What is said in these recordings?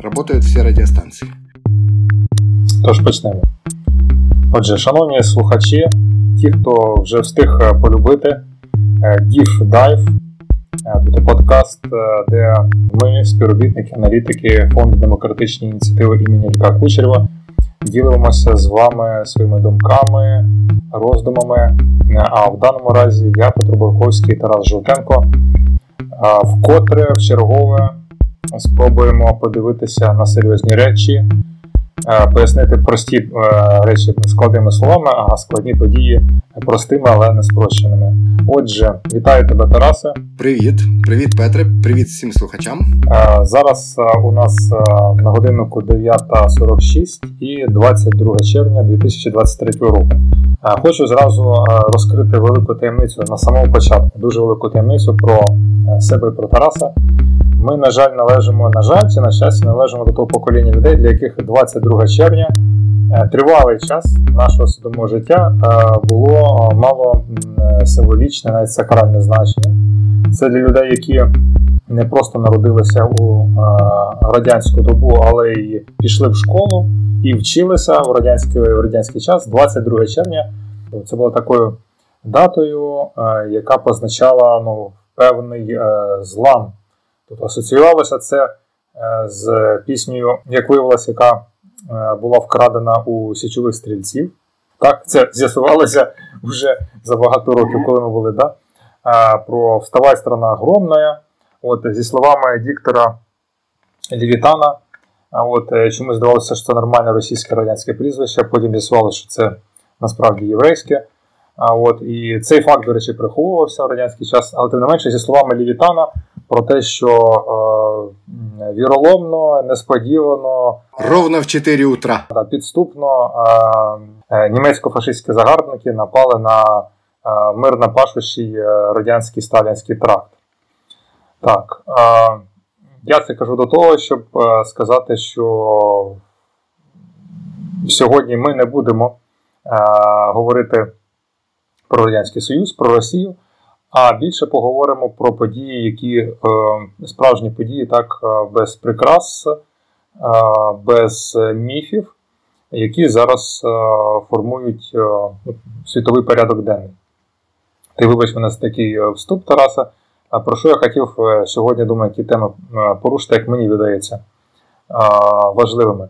Работают всі радіостанції. Тож почнемо. Отже, шановні слухачі, ті, хто вже встиг е, полюбити е, Dive, е, тобто подкаст, де ми, співробітники, аналітики Фонду демократичної ініціативи імені Ліка Кучерєва, ділимося з вами своїми думками, роздумами. А в даному разі я, Петро Борковський і Тарас Жовтенко, вкотре в чергове спробуємо подивитися на серйозні речі, Е, пояснити прості е, речі складними словами, а складні події простими, але не спрощеними. Отже, вітаю тебе, Тарасе. Привіт, привіт, Петре, привіт всім слухачам. Е, зараз у нас на годиннику 9.46 і 22 червня 2023 року. Хочу зразу розкрити велику таємницю на самому початку, дуже велику таємницю про себе і про Тараса. Ми, на жаль, належимо, на жаль, чи на щастя, належимо до того покоління людей, для яких 22 червня е, тривалий час нашого свідомого життя е, було мало символічне, навіть сакральне значення. Це для людей, які не просто народилися у е, радянську добу, але й пішли в школу і вчилися в радянський в радянський час, 22 червня. Це було такою датою, яка позначала ну, певний злам Тобто асоціювалося це е, з піснею, як виявилося, яка е, була вкрадена у січових стрільців. Так, це з'ясувалося вже за багато років, коли ми були, да? про вставай страна огромна. От, Зі словами диктора Лівітана, от, е, чомусь здавалося, що це нормальне російське радянське прізвище, потім з'ясувалося, що це насправді єврейське. От, І цей факт, до речі, приховувався в радянський час, але тим не менше, зі словами Лівітана, про те, що е, віроломно, несподівано, ровно в 4 утра підступно е, е, німецько-фашистські загарбники напали на е, мир на пашущий е, радянський сталінський тракт. Так, е, я це кажу до того, щоб е, сказати, що сьогодні ми не будемо говорити про Радянський Союз, про Росію. А більше поговоримо про події, які е, справжні події, так, е, без прикрас, е, без міфів, які зараз формують світовий порядок денний. Ти вибач мене за такий вступ, Тараса. Про що я хотів сьогодні, думаю, які теми порушити, як мені видається, важливими.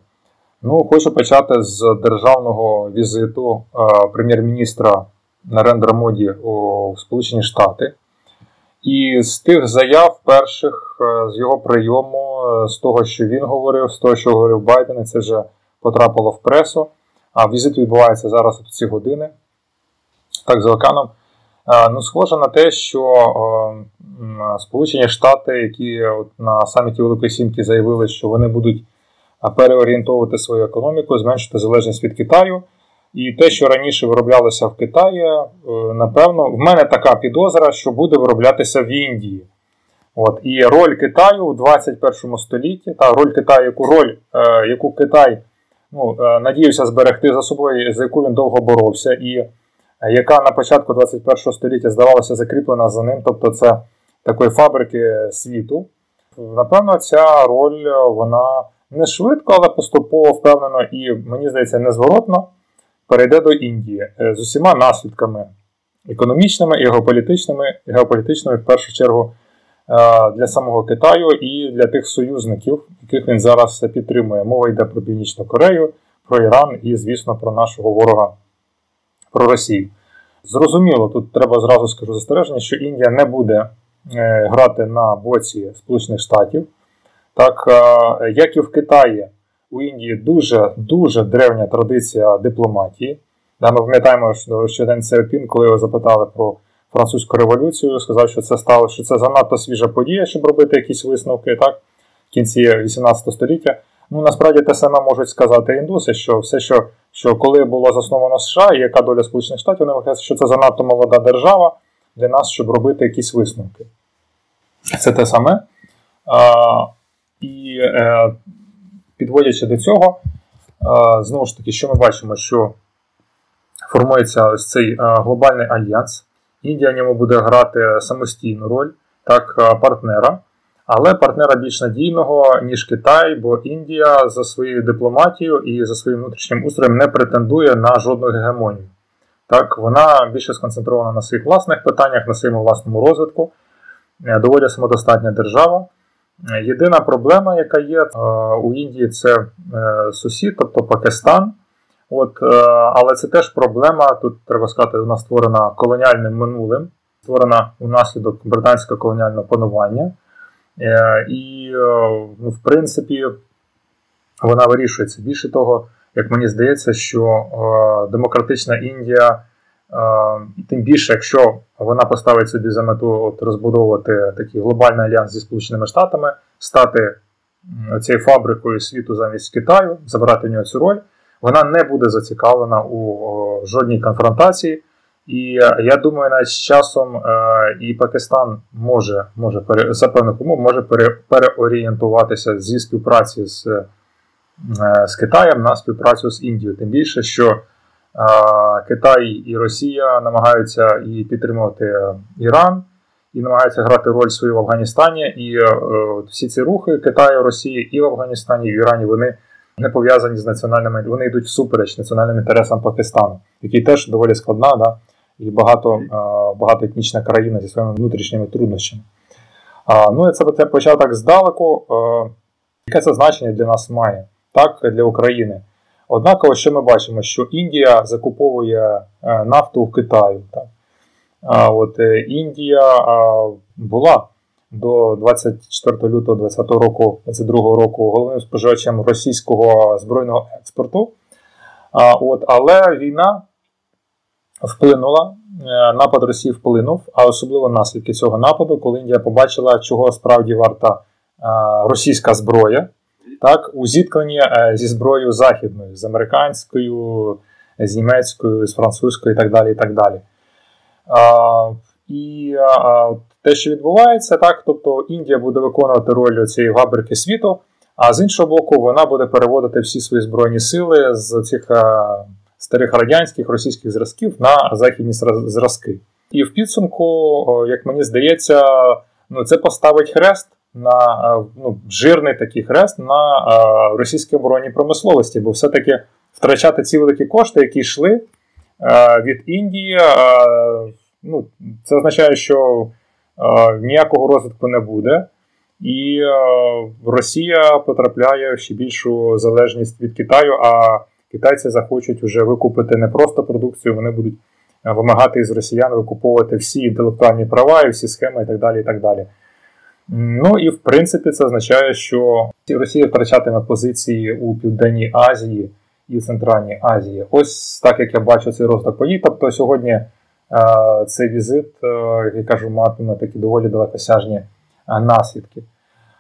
Ну, Хочу почати з державного візиту прем'єр-міністра Нарендра Моді у Сполучені Штати. І з тих заяв перших, е, з його прийому, е, з того, що він говорив, з того, що говорив Байден, це вже потрапило в пресу. А візит відбувається зараз у ці години, так за океаном. Е, ну, схоже на те, що Сполучені Штати, які от на саміті Великої Сімки заявили, що вони будуть переорієнтовувати свою економіку, зменшити залежність від Китаю. І те, що раніше вироблялося в Китаї, е, напевно, в мене така підозра, що буде вироблятися в Індії. От. І роль Китаю в 21 столітті, та роль Китаю, яку роль, е, яку Китай ну, е, надіявся зберегти за собою, за яку він довго боровся, і яка на початку 21 століття здавалася закріплена за ним, тобто це такої фабрики світу. Напевно, ця роль вона не швидко, але поступово впевнено і, мені здається, незворотно перейде до Індії е, з усіма наслідками економічними і геополітичними, геополітичними в першу чергу е, для самого Китаю і для тих союзників, яких він зараз підтримує. Мова йде про Північну Корею, про Іран і, звісно, про нашого ворога, про Росію. Зрозуміло, тут треба зразу скажу застереження, що Індія не буде е, грати на боці Сполучених Штатів, так як і в Китаї у Індії дуже дуже древня традиція дипломатії. Ми пам'ятаємо, що Ден Сеопін, коли його запитали про французьку революцію, сказав, що це стало, що це занадто свіжа подія, щоб робити якісь висновки так, в кінці 18 століття. Ну, насправді те саме можуть сказати індуси, що все, що що коли було засновано США і яка доля Сполучених Штатів, вони вважають, що це занадто молода держава для нас, щоб робити якісь висновки. Це те саме. А, І е, підводячи до цього, знову ж таки, що ми бачимо, що формується ось цей глобальний альянс. Індія в ньому буде грати самостійну роль, так, партнера. але партнера більш надійного, ніж Китай, бо Індія за своєю дипломатією і за своїм внутрішнім устроєм не претендує на жодну гегемонію. Так, Вона більше сконцентрована на своїх власних питаннях, на своєму власному розвитку, е, доволі самодостатня держава. Єдина проблема, яка є е, у Індії, це сусід, тобто Пакистан. От, Але це теж проблема. Тут треба сказати, вона створена колоніальним минулим, створена унаслідок британського колоніального панування. Е, і, е, ну, в принципі, вона вирішується. Більше того, як мені здається, що е, демократична Індія, тим більше, якщо вона поставить собі за мету от, розбудовувати такий глобальний альянс зі Сполученими Штатами, стати цією фабрикою світу замість Китаю, забрати в нього цю роль, вона не буде зацікавлена у жодній конфронтації. І я думаю, навіть з часом е, і Пакистан може може за певних умов може переорієнтуватися зі співпраці з е, з Китаєм на співпрацю з Індією. Тим більше, що е, Китай і Росія намагаються і підтримувати Іран, і намагаються грати роль свою в Афганістані. І всі ці рухи Китаю, Росії і в Афганістані, і в Ірані вони не пов'язані з національними, вони йдуть всупереч національним інтересам Пакистану, який теж доволі складна. Да? і багато, багатоетнічна країна зі своїми внутрішніми труднощами. Ну, це початок здалеку. Яке це значення для нас має, так, для України? Однаково, що ми бачимо, що Індія закуповує е, нафту в Китаю. Так? А от е, Індія була до 24 лютого 2020 року, 2022 року головним споживачем російського збройного експорту. А, от, Але війна вплинула, е, напад Росії вплинув, а особливо наслідки цього нападу, коли Індія побачила, чого справді варта російська зброя, так, у зіткненні е, зі зброєю західною, з американською, з німецькою, з французькою і так далі. І так далі. І те, що відбувається, так, тобто Індія буде виконувати роль цієї габрики світу, а з іншого боку, вона буде переводити всі свої збройні сили з цих старих радянських російських зразків на західні зразки. І в підсумку, як мені здається, ну це поставить хрест на ну, жирний такий хрест на російській оборонній промисловості, бо все-таки втрачати ці великі кошти, які йшли від Індії, ну, це означає, що ніякого розвитку не буде. І Росія потрапляє в ще більшу залежність від Китаю. а китайці захочуть вже викупити не просто продукцію, вони будуть е, вимагати із росіян викуповувати всі інтелектуальні права і всі схеми і так далі. і так далі. Ну і в принципі це означає, що Росія втрачатиме позиції у Південній Азії і Центральній Азії. Ось так як я бачу цей розвиток подій. Тобто сьогодні е, цей візит, е, я кажу, матиме такі доволі далекосяжні е, наслідки.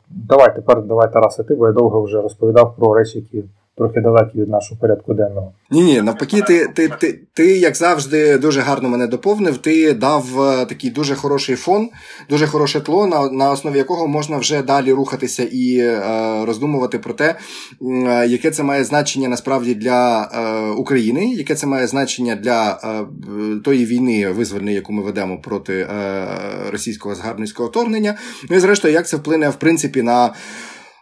Давай тепер давай Тарасе, ти, бо я довго вже розповідав про речі, які трохи далекі від нашого порядку денного. Ні, ні, навпаки, ти, ти, ти, ти, як завжди, дуже гарно мене доповнив. Ти дав е, такий дуже хороший фон, дуже хороше тло, на на основі якого можна вже далі рухатися і е, роздумувати про те, е, яке це має значення насправді для е, України, яке це має значення для е, тої війни визвольної, яку ми ведемо проти е, російського згарбницького вторгнення. Ну і зрештою, як це вплине в принципі на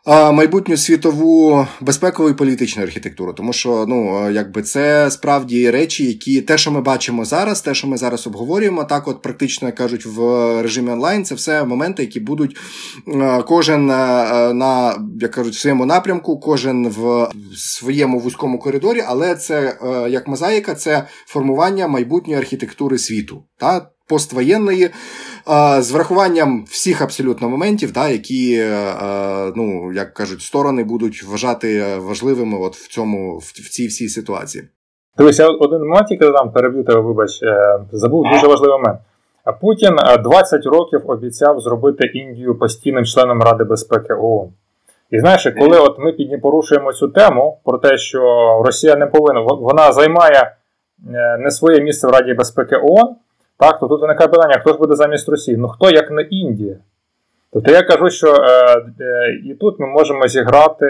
майбутню світову безпекову і політичну архітектуру, тому що ну якби це справді речі, які те, що ми бачимо зараз, те, що ми зараз обговорюємо, так от практично як кажуть в режимі онлайн, це все моменти, які будуть кожен на як кажуть в своєму напрямку, кожен в своєму вузькому коридорі, але це як мозаїка, це формування майбутньої архітектури світу, та поствоєнної з врахуванням всіх абсолютно моментів, да, які, е, е, ну, як кажуть, сторони будуть вважати важливими от в цьому, в цій всій ситуації. Дивися, один момент, який там переб'ю тебе, вибач, е, забув дуже важливий момент. Путін 20 років обіцяв зробити Індію постійним членом Ради безпеки ООН. І знаєш, коли от ми порушуємо цю тему про те, що Росія не повинна, вона займає не своє місце в Раді безпеки ООН, так, то тут виникає питання, хто ж буде замість Росії? Ну хто як не Індія? Тобто я кажу, що е, е, і тут ми можемо зіграти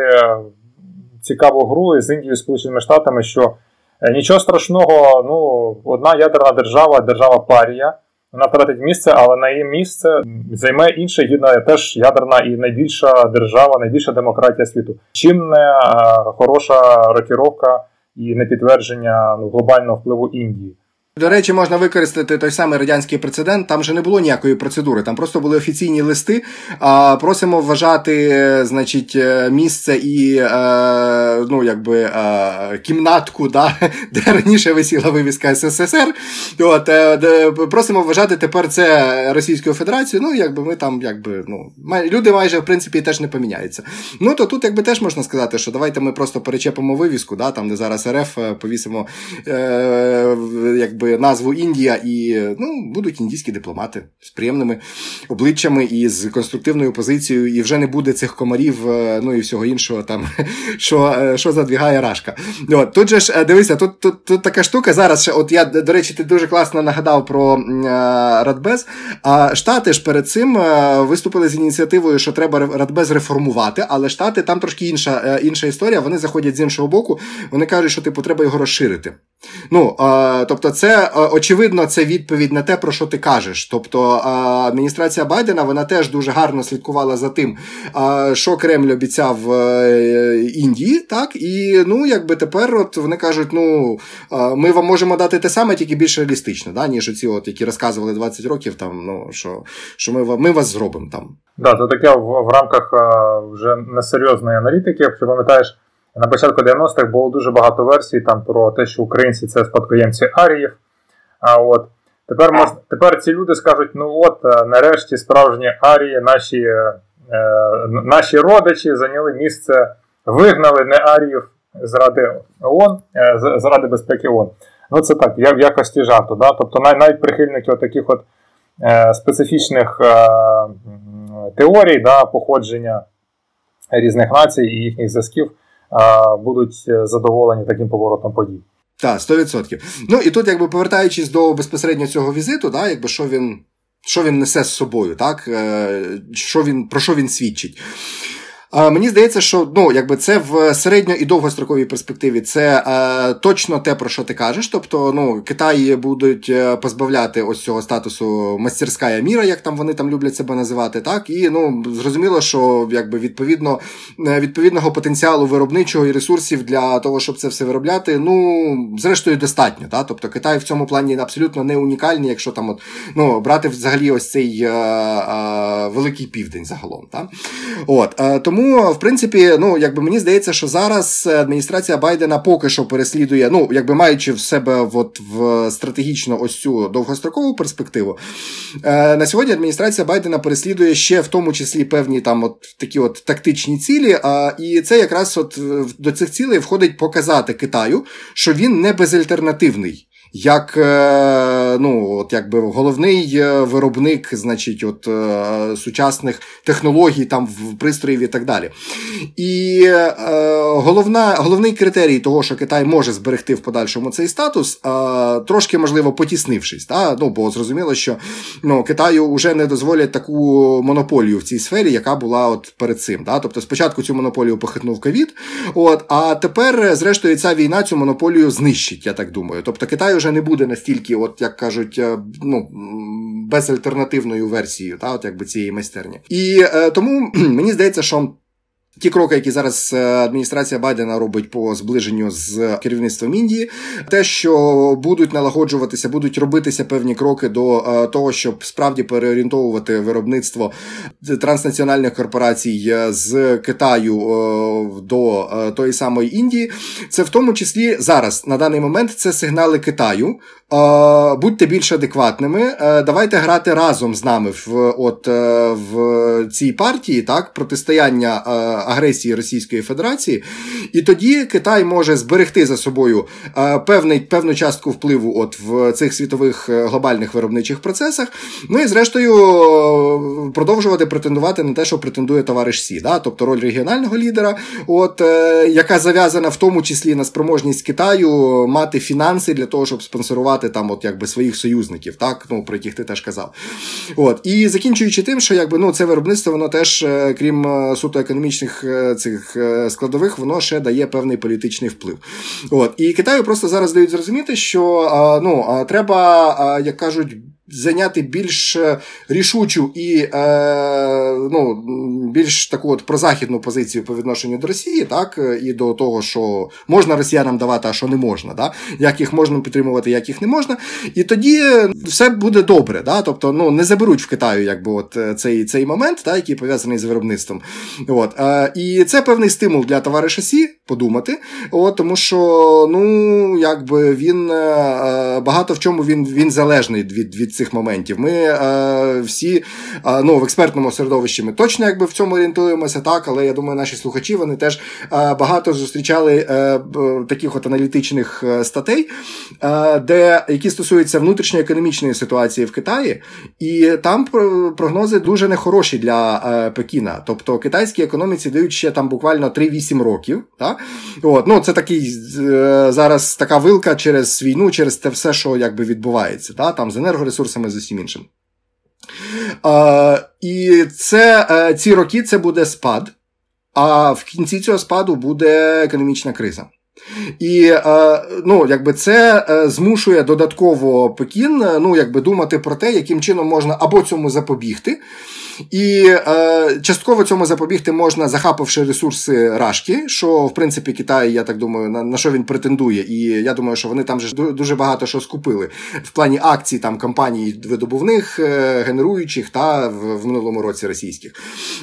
цікаву гру з Індією і Сполученими Штатами, що е, нічого страшного, ну, одна ядерна держава, держава Парія, вона втратить місце, але на її місце займе інша гідна теж ядерна і найбільша держава, найбільша демократія світу. Чим не хороша рокіровка і не підтвердження ну, глобального впливу Індії. До речі, можна використати той самий радянський прецедент. Там же не було ніякої процедури, там просто були офіційні листи. А, Просимо вважати, значить, е, місце і е, ну, якби е, кімнатку, да, де раніше висіла вивіска СССР. От, Просимо вважати тепер це Російською Федерацією. Ну, якби ми там, якби, ну, люди майже в принципі теж не поміняються. Ну то тут якби теж можна сказати, що давайте ми просто перечепимо вивіску, да, там де зараз РФ повісимо. Якби якби назву Індія, і ну, будуть індійські дипломати з приємними обличчями і з конструктивною позицією, і вже не буде цих комарів, е, ну і всього іншого, там, що е, що задвігає Рашка. От, Тут же ж е, дивися, тут тут, тут така штука. Зараз ще, от я, до речі, ти дуже класно нагадав про Радбез. А Штати ж перед цим виступили з ініціативою, що треба Радбез реформувати, але Штати там трошки інша інша історія. Вони заходять з іншого боку, вони кажуть, що типу треба його розширити. Ну, Тобто, це Е, очевидно, це відповідь на те, про що ти кажеш. Тобто адміністрація Байдена вона теж дуже гарно слідкувала за тим, що Кремль обіцяв е, Індії, так і ну якби тепер от вони кажуть, ну ми вам можемо дати те саме, тільки більш реалістично, да, ніж оці, от, які розказували 20 років, там ну що що ми ми вас зробимо там. Да, це таке в, в рамках вже несерйозної аналітики, якщо пам'ятаєш. На початку 90-х було дуже багато версій там про те, що українці це спадкоємці Аріїв, а от тепер мож, тепер ці люди скажуть: ну от, е, нарешті справжні арії, наші е, наші родичі зайняли місце, вигнали не аріїв заради ООН, е, заради безпеки ООН. Ну це так, я в якості жарту. Да? Тобто навіть прихильники таких от е, специфічних е, теорій да, походження різних націй і їхніх зв'язків е, будуть задоволені таким поворотом подій. Так, 100%. Ну і тут, якби повертаючись до безпосередньо цього візиту, да, якби що він що він несе з собою, так, е, що він, про що він свідчить. Мені здається, що ну, якби це в середньо і довгостроковій перспективі це е, точно те, про що ти кажеш. Тобто, ну, Китай будуть е, позбавляти ось цього статусу мастерська міра, як там вони там люблять себе називати. так, І ну, зрозуміло, що якби відповідно е, відповідного потенціалу виробничого і ресурсів для того, щоб це все виробляти, ну, зрештою, достатньо. Так? Тобто Китай в цьому плані абсолютно не унікальний, якщо там от, ну, брати взагалі ось цей е, е, великий південь загалом. Так? От, е, Тому. Тому, в принципі, ну якби мені здається, що зараз адміністрація Байдена поки що переслідує, ну якби маючи в себе от в стратегічно ось цю довгострокову перспективу. Е, На сьогодні адміністрація Байдена переслідує ще в тому числі певні там от такі от тактичні цілі. А, І це якраз от до цих цілей входить показати Китаю, що він не безальтернативний як е, ну, от якби головний е, виробник значить, от, е, сучасних технологій там в пристроїв і так далі. І головна, головний критерій того, що Китай може зберегти в подальшому цей статус, трошки, можливо, потіснившись. Та? Ну, Бо зрозуміло, що ну, Китаю вже не дозволять таку монополію в цій сфері, яка була от перед цим. Та? Тобто спочатку цю монополію похитнув ковід, от, а тепер, зрештою, ця війна цю монополію знищить, я так думаю. Тобто Китай вже не буде настільки, от як кажуть, е, ну, безальтернативною версією та, от якби цієї майстерні. І е, тому мені здається, що. Ті кроки, які зараз е, адміністрація Байдена робить по зближенню з керівництвом Індії, те, що будуть налагоджуватися, будуть робитися певні кроки до е, того, щоб справді переорієнтовувати виробництво транснаціональних корпорацій е, з Китаю до тої самої Індії, це в тому числі зараз на даний момент це сигнали Китаю. Будьте більш адекватними, давайте грати разом з нами в от в цій партії, так? Протистояння агресії Російської Федерації, і тоді Китай може зберегти за собою е, певний, певну частку впливу от в цих світових е, глобальних виробничих процесах. Ну і зрештою е, продовжувати претендувати на те, що претендує товариш Сі, да? тобто роль регіонального лідера, от, яка зав'язана в тому числі на спроможність Китаю мати фінанси для того, щоб спонсорувати там от якби своїх союзників, так, ну, про яких ти теж казав. От. І закінчуючи тим, що якби, ну, це виробництво, воно теж, крім суто економічних цих е, е, складових воно ще дає певний політичний вплив. От І Китаю просто зараз дають зрозуміти, що ну, треба, як кажуть, зайняти більш рішучу і е, ну, більш таку от прозахідну позицію по відношенню до Росії, так, і до того, що можна росіянам давати, а що не можна, да? як їх можна підтримувати, як їх не можна. І тоді все буде добре. Да? Тобто ну, не заберуть в Китаю якби, от, цей цей момент, да, який пов'язаний з виробництвом. От. Е, І це певний стимул для товариша Сі подумати, от, тому що ну, якби він е, багато в чому він він залежний від від цих моментів. Ми е, всі е, ну, в експертному середовищі ми точно якби в цьому орієнтуємося, так, але я думаю, наші слухачі вони теж е, багато зустрічали е, таких от аналітичних е, статей, де які стосуються внутрішньоекономічної ситуації в Китаї, і там прогнози дуже нехороші для Пекіна. Тобто китайській економіці дають ще там буквально 3-8 років. Так? От, ну, Це такий зараз така вилка через війну, через те все, що якби відбувається, так? там з енергоресурсами, з усім іншим. І це, ці роки це буде спад. А в кінці цього спаду буде економічна криза. І е, ну, якби це е, змушує додатково Пекін ну, якби думати про те, яким чином можна або цьому запобігти. І е, частково цьому запобігти можна, захапивши ресурси Рашки, що в принципі Китай, я так думаю, на, на що він претендує. І я думаю, що вони там же дуже багато що скупили в плані акцій там компаній видобувних, е, генеруючих та в, в минулому році російських.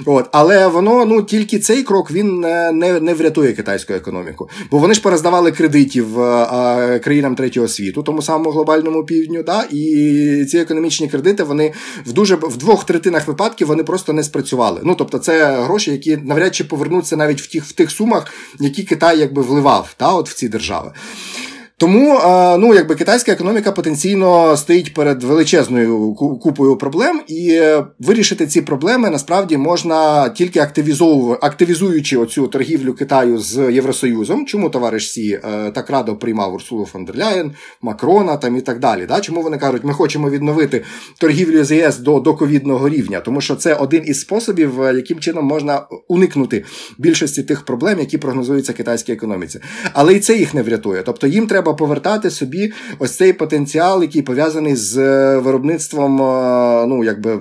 От, Але воно ну тільки цей крок він не не врятує китайську економіку. Бо вони ж пороздавали кредитів е, країнам третього світу, тому самому глобальному півдню. Да? І ці економічні кредити вони в дуже в двох третинах випадків вони просто не спрацювали. Ну тобто, це гроші, які навряд чи повернуться навіть в тих в тих сумах, які Китай якби вливав та, от в ці держави. Тому ну, якби китайська економіка потенційно стоїть перед величезною купою проблем, і вирішити ці проблеми насправді можна тільки активізуючи оцю торгівлю Китаю з Євросоюзом. Чому товариш Сі е, так радо приймав Урсулу фон дер Ляєн, Макрона там і так далі. Да? Чому вони кажуть, ми хочемо відновити торгівлю з ЄС до до ковідного рівня? Тому що це один із способів, е, яким чином можна уникнути більшості тих проблем, які прогнозуються китайській економіці. Але і це їх не врятує. Тобто їм треба треба повертати собі ось цей потенціал, який пов'язаний з е, виробництвом, е, ну якби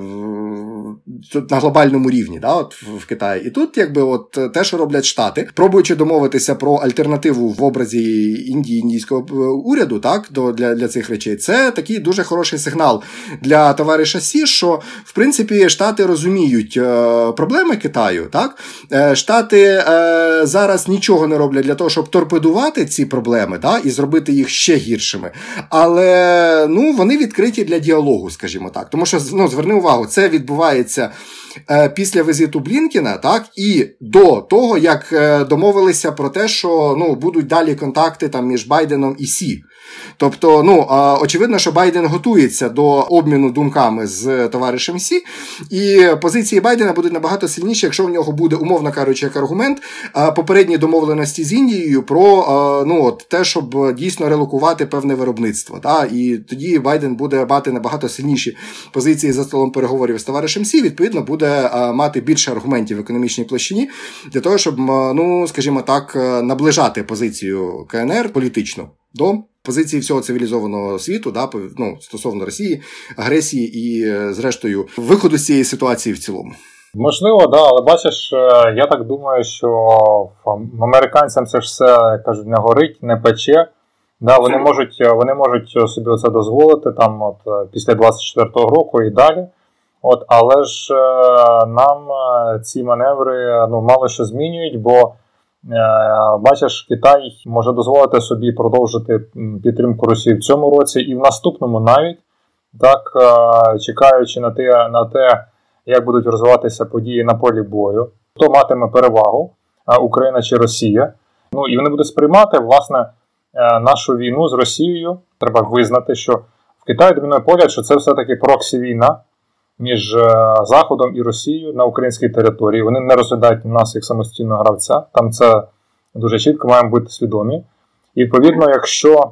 на глобальному рівні, да, от в Китаї. І тут, якби, от те, що роблять Штати, пробуючи домовитися про альтернативу в образі Індії індійського е, уряду, так до для, для цих речей, це такий дуже хороший сигнал для товариша Сі, що в принципі Штати розуміють е, проблеми Китаю. Так, е, Штати е, зараз нічого не роблять для того, щоб торпедувати ці проблеми, так, і зробити їх ще гіршими. Але ну вони відкриті для діалогу, скажімо так, тому що ну, зверни увагу, це відбувається Е, після візиту Блінкіна, так, і до того, як е, домовилися про те, що ну, будуть далі контакти там між Байденом і Сі. Тобто, ну очевидно, що Байден готується до обміну думками з товаришем Сі, і позиції Байдена будуть набагато сильніші, якщо в нього буде, умовно кажучи, як аргумент попередні домовленості з Індією про ну, от, те, щоб дійсно релокувати певне виробництво. Та? І тоді Байден буде мати набагато сильніші позиції за столом переговорів з товаришем Сі, відповідно, буде мати більше аргументів в економічній площині для того, щоб, ну скажімо так, наближати позицію КНР політично до позиції всього цивілізованого світу, да, ну, стосовно Росії, агресії і, е, зрештою, виходу з цієї ситуації в цілому. Можливо, да, але бачиш, е, я так думаю, що американцям це ж все як кажуть, не горить, не пече. Да, Вони можуть е, вони можуть собі це дозволити там от після 24-го року і далі. От, Але ж нам ці маневри ну, мало що змінюють, бо бачиш, Китай може дозволити собі продовжити підтримку Росії в цьому році і в наступному навіть так е, чекаючи на те, на те, як будуть розвиватися події на полі бою, хто матиме перевагу е, Україна чи Росія. Ну і вони будуть сприймати власне нашу війну з Росією. Треба визнати, що в Китаї домінує погляд, що це все-таки проксі війна між е, Заходом і Росією на українській території. Вони не розглядають нас як самостійного гравця. Там це дуже чітко маємо бути свідомі. І відповідно, якщо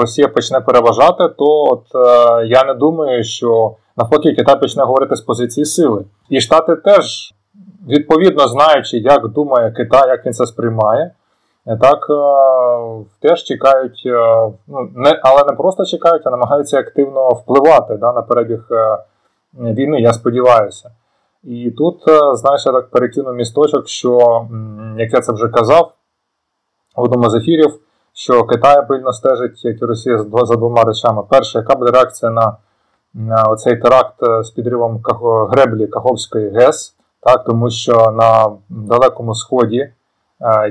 Росія почне переважати, то от е, я не думаю, що навпаки Китай почне говорити з позиції сили. І Штати теж, відповідно знаючи, як думає Китай, як він це сприймає, так теж чекають, ну, не, але не просто чекають, а намагаються активно впливати да, на перебіг війни, я сподіваюся. І тут, знаєш, я так перекину місточок, що, як я це вже казав в одному з ефірів, що Китай пильно стежить, як і Росія, за двома речами. Перше, яка буде реакція на на оцей теракт з підривом греблі Каховської ГЕС, так, тому що на Далекому Сході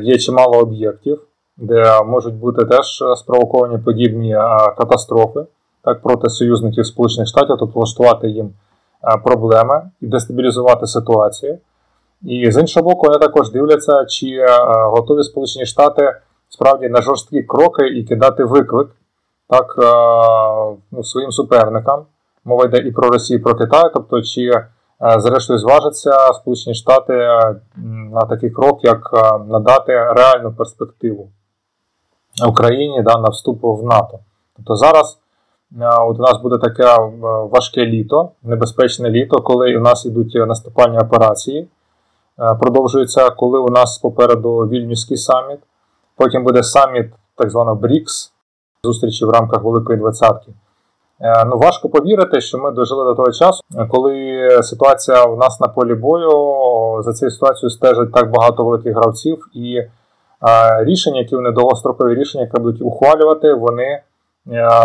є чимало об'єктів, де можуть бути теж спровоковані подібні катастрофи так, проти союзників Сполучених Штатів, тобто влаштувати їм проблеми і дестабілізувати ситуацію. І з іншого боку, вони також дивляться, чи готові Сполучені Штати справді на жорсткі кроки і кидати виклик так, ну, своїм суперникам. Мова йде і про Росію, і про Китай, тобто, чи зрештою зважаться Сполучені Штати на такий крок, як надати реальну перспективу Україні да, на вступ в НАТО. Тобто зараз от у нас буде таке важке літо, небезпечне літо, коли у нас йдуть наступальні операції. Продовжується, коли у нас попереду Вільнюський саміт. Потім буде саміт так званого БРІКС, зустрічі в рамках Великої Двадцятки. Е, ну, важко повірити, що ми дожили до того часу, коли ситуація в нас на полі бою за цією ситуацією стежить так багато великих гравців, і е, рішення, які вони довгострокові рішення, які будуть ухвалювати, вони е,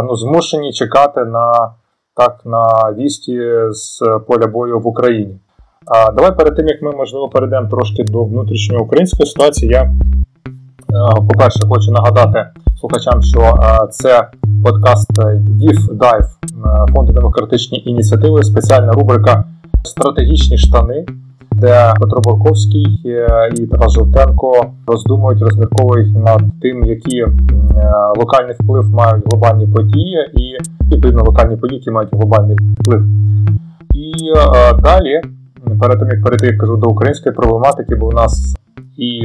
ну, змушені чекати на так, на вісті з поля бою в Україні. А Давай перед тим як ми можливо перейдемо трошки до внутрішньої української ситуації, я по-перше, хочу нагадати слухачам, що це подкаст Deep Dive фонду демократичні ініціативи, спеціальна рубрика Стратегічні штани, де Петро Борковський е, і Тарас Жовтенко роздумують, розмірковують над тим, які е, локальний вплив мають глобальні події, і відповідно локальні події, які мають глобальний вплив. І е, далі, перед тим як перейти, кажу до української проблематики, бо в нас і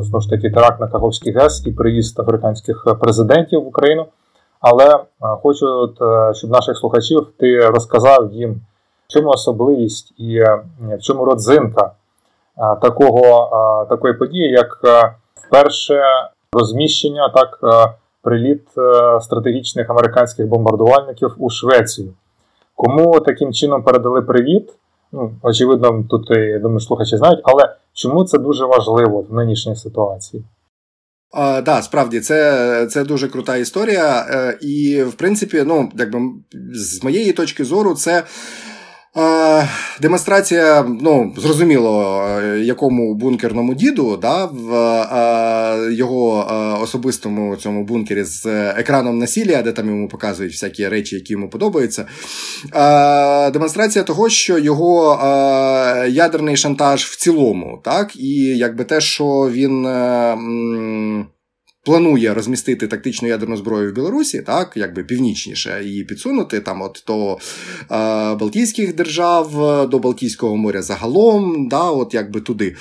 знову ж таки теракт на Каховський ГЕС і приїзд африканських президентів в Україну. Але хочу, щоб наших слухачів ти розказав їм, чому особливість і в чому родзинка такого, такої події, як вперше розміщення, так приліт стратегічних американських бомбардувальників у Швецію. Кому таким чином передали привіт? Ну, очевидно, тут я думаю, слухачі знають, але чому це дуже важливо в нинішній ситуації? Так, да, справді, це це дуже крута історія. Е, і, в принципі, ну, якби з моєї точки зору, це Демонстрація, ну, зрозуміло, е, якому бункерному діду, да, в е, його е, особистому цьому бункері з екраном насілля, де там йому показують всякі речі, які йому подобаються. Демонстрація того, що його ядерний шантаж в цілому, так, і якби те, що він планує розмістити тактичну ядерну зброю в Білорусі, так, якби північніше її підсунути, там от до е, Балтійських держав, до Балтійського моря загалом, да, от якби туди.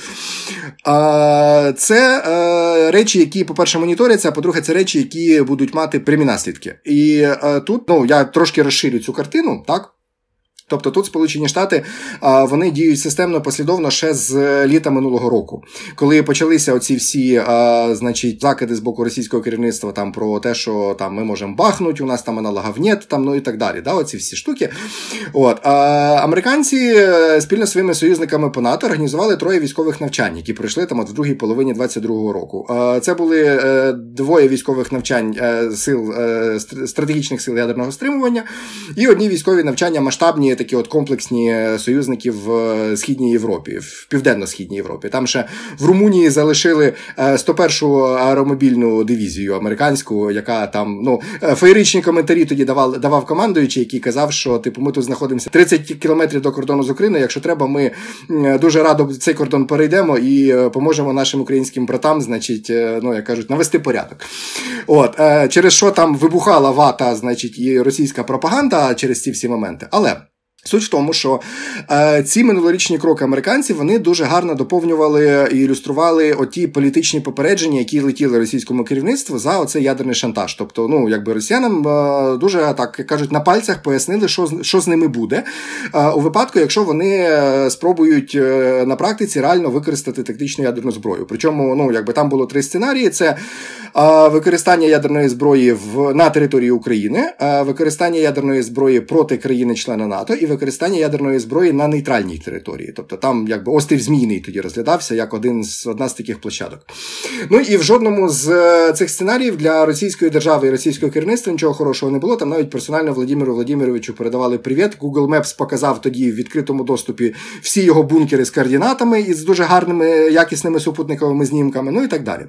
Е, це е, речі, які, по-перше, моніторяться, а по-друге, це речі, які будуть мати прямі наслідки. І е, тут ну, я трошки розширю цю картину, так. Тобто тут Сполучені Штати вони діють системно послідовно ще з літа минулого року, коли почалися оці всі значить, закиди з боку російського керівництва там про те, що там ми можемо бахнути, у нас там аналогів нет, там ну і так далі. Да, Оці всі штуки. От Американці е, спільно зі своїми союзниками по НАТО організували троє військових навчань, які пройшли там от в другій половині 22-го року. Це були е, двоє військових навчань е, сил стратегічних сил ядерного стримування і одні військові навчання масштабні такі от комплексні союзники в е, Східній Європі, в Південно-Східній Європі. Там ще в Румунії залишили 101-шу е, аеромобільну дивізію американську, яка там ну е, феєричні коментарі тоді давав давав командуючий, який казав, що типу ми тут знаходимося 30 кілометрів до кордону з Україною. Якщо треба, ми дуже радо цей кордон перейдемо і поможемо нашим українським братам, значить, ну як кажуть, навести порядок. От через що там вибухала вата, значить, і російська пропаганда через ці всі моменти. Але Суть в тому, що е, ці минулорічні кроки американців вони дуже гарно доповнювали і ілюстрували оті політичні попередження, які летіли російському керівництву за оцей ядерний шантаж. Тобто, ну якби росіянам е, дуже так кажуть на пальцях пояснили, що що з ними буде е, у випадку, якщо вони е, спробують е, на практиці реально використати тактичну ядерну зброю. Причому, ну якби там було три сценарії: це е, використання ядерної зброї в на території України, використання ядерної зброї проти країни-члена НАТО і використання ядерної зброї на нейтральній території. Тобто там якби острів Змійний тоді розглядався як один з одна з таких площадок. Ну і в жодному з е, цих сценаріїв для російської держави і російського керівництва нічого хорошого не було. Там навіть персонально Владимиру Владимировичу передавали привіт. Google Maps показав тоді в відкритому доступі всі його бункери з координатами і з дуже гарними якісними супутниковими знімками, ну і так далі.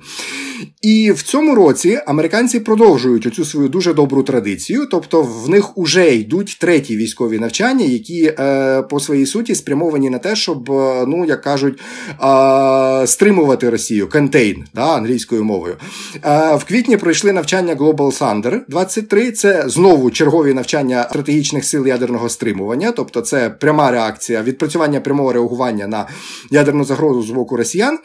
І в цьому році американці продовжують оцю свою дуже добру традицію, тобто в них уже йдуть треті військові навчання, які е, по своїй суті спрямовані на те, щоб, е, ну як кажуть, е, стримувати Росію, контейн да, англійською мовою. В квітні пройшли навчання Global Thunder 23. Це знову чергові навчання стратегічних сил ядерного стримування, тобто це пряма реакція, відпрацювання прямого реагування на ядерну загрозу з боку росіян.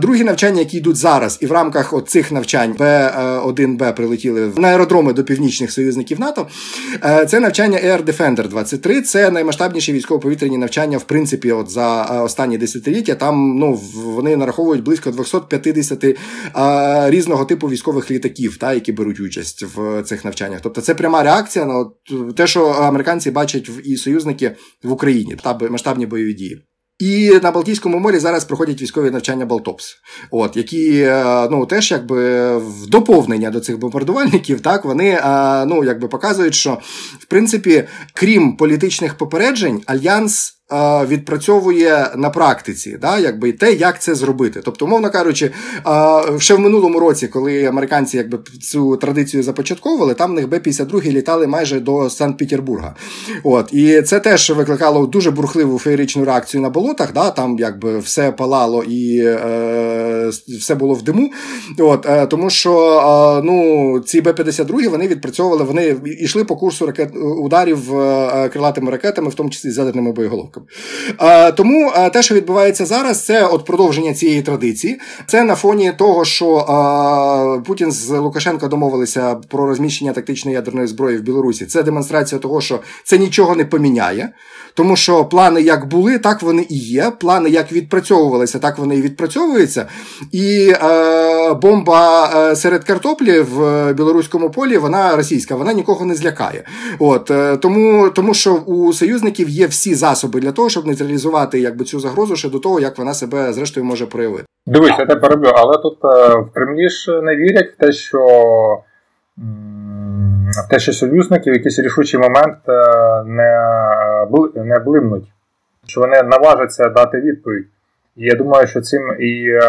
Другі навчання, які йдуть зараз, і в рамках цих навчань Б1Б прилетіли на аеродроми до північних союзників НАТО. Це навчання Air Defender 23. 23 це наймасштабніші військово-повітряні навчання, в принципі, от за е, останні десятиліття. Там ну вони нараховують близько 250 а, е, різного типу військових літаків, та які беруть участь в цих навчаннях. Тобто це пряма реакція на от, те, що американці бачать в і союзники в Україні та масштабні бойові дії. І на Балтійському морі зараз проходять військові навчання Балтопс, от які е, ну теж якби в доповнення до цих бомбардувальників, так вони е, ну якби показують, що в принципі, крім політичних попереджень, альянс відпрацьовує на практиці, да, якби те, як це зробити. Тобто, умовно кажучи, ще в минулому році, коли американці якби цю традицію започатковували, там в них Б-52 літали майже до Санкт-Петербурга. От і це теж викликало дуже бурхливу феєричну реакцію на болотах. Да, Там якби все палало і е, все було в диму. От, е, Тому що е, ну, ці Б-52 вони відпрацьовували, вони йшли по курсу ракет ударів е, крилатими ракетами, в тому числі з ядерними боєголовками. Е, тому те, що відбувається зараз, це от продовження цієї традиції. Це на фоні того, що Путін з Лукашенко домовилися про розміщення тактичної ядерної зброї в Білорусі. Це демонстрація того, що це нічого не поміняє. Тому що плани як були, так вони і є. Плани як відпрацьовувалися, так вони і відпрацьовуються. І е, бомба е, серед картоплі в білоруському полі, вона російська, вона нікого не злякає. От е, Тому тому що у союзників є всі засоби для того, щоб нейтралізувати якби, цю загрозу ще до того, як вона себе зрештою може проявити. Дивись, я тебе переб'ю, але тут е, в Кремлі ж не вірять в те, що те, що союзники в якийсь рішучий момент е, не не блимнуть, що вони наважаться дати відповідь. І я думаю, що цим і е,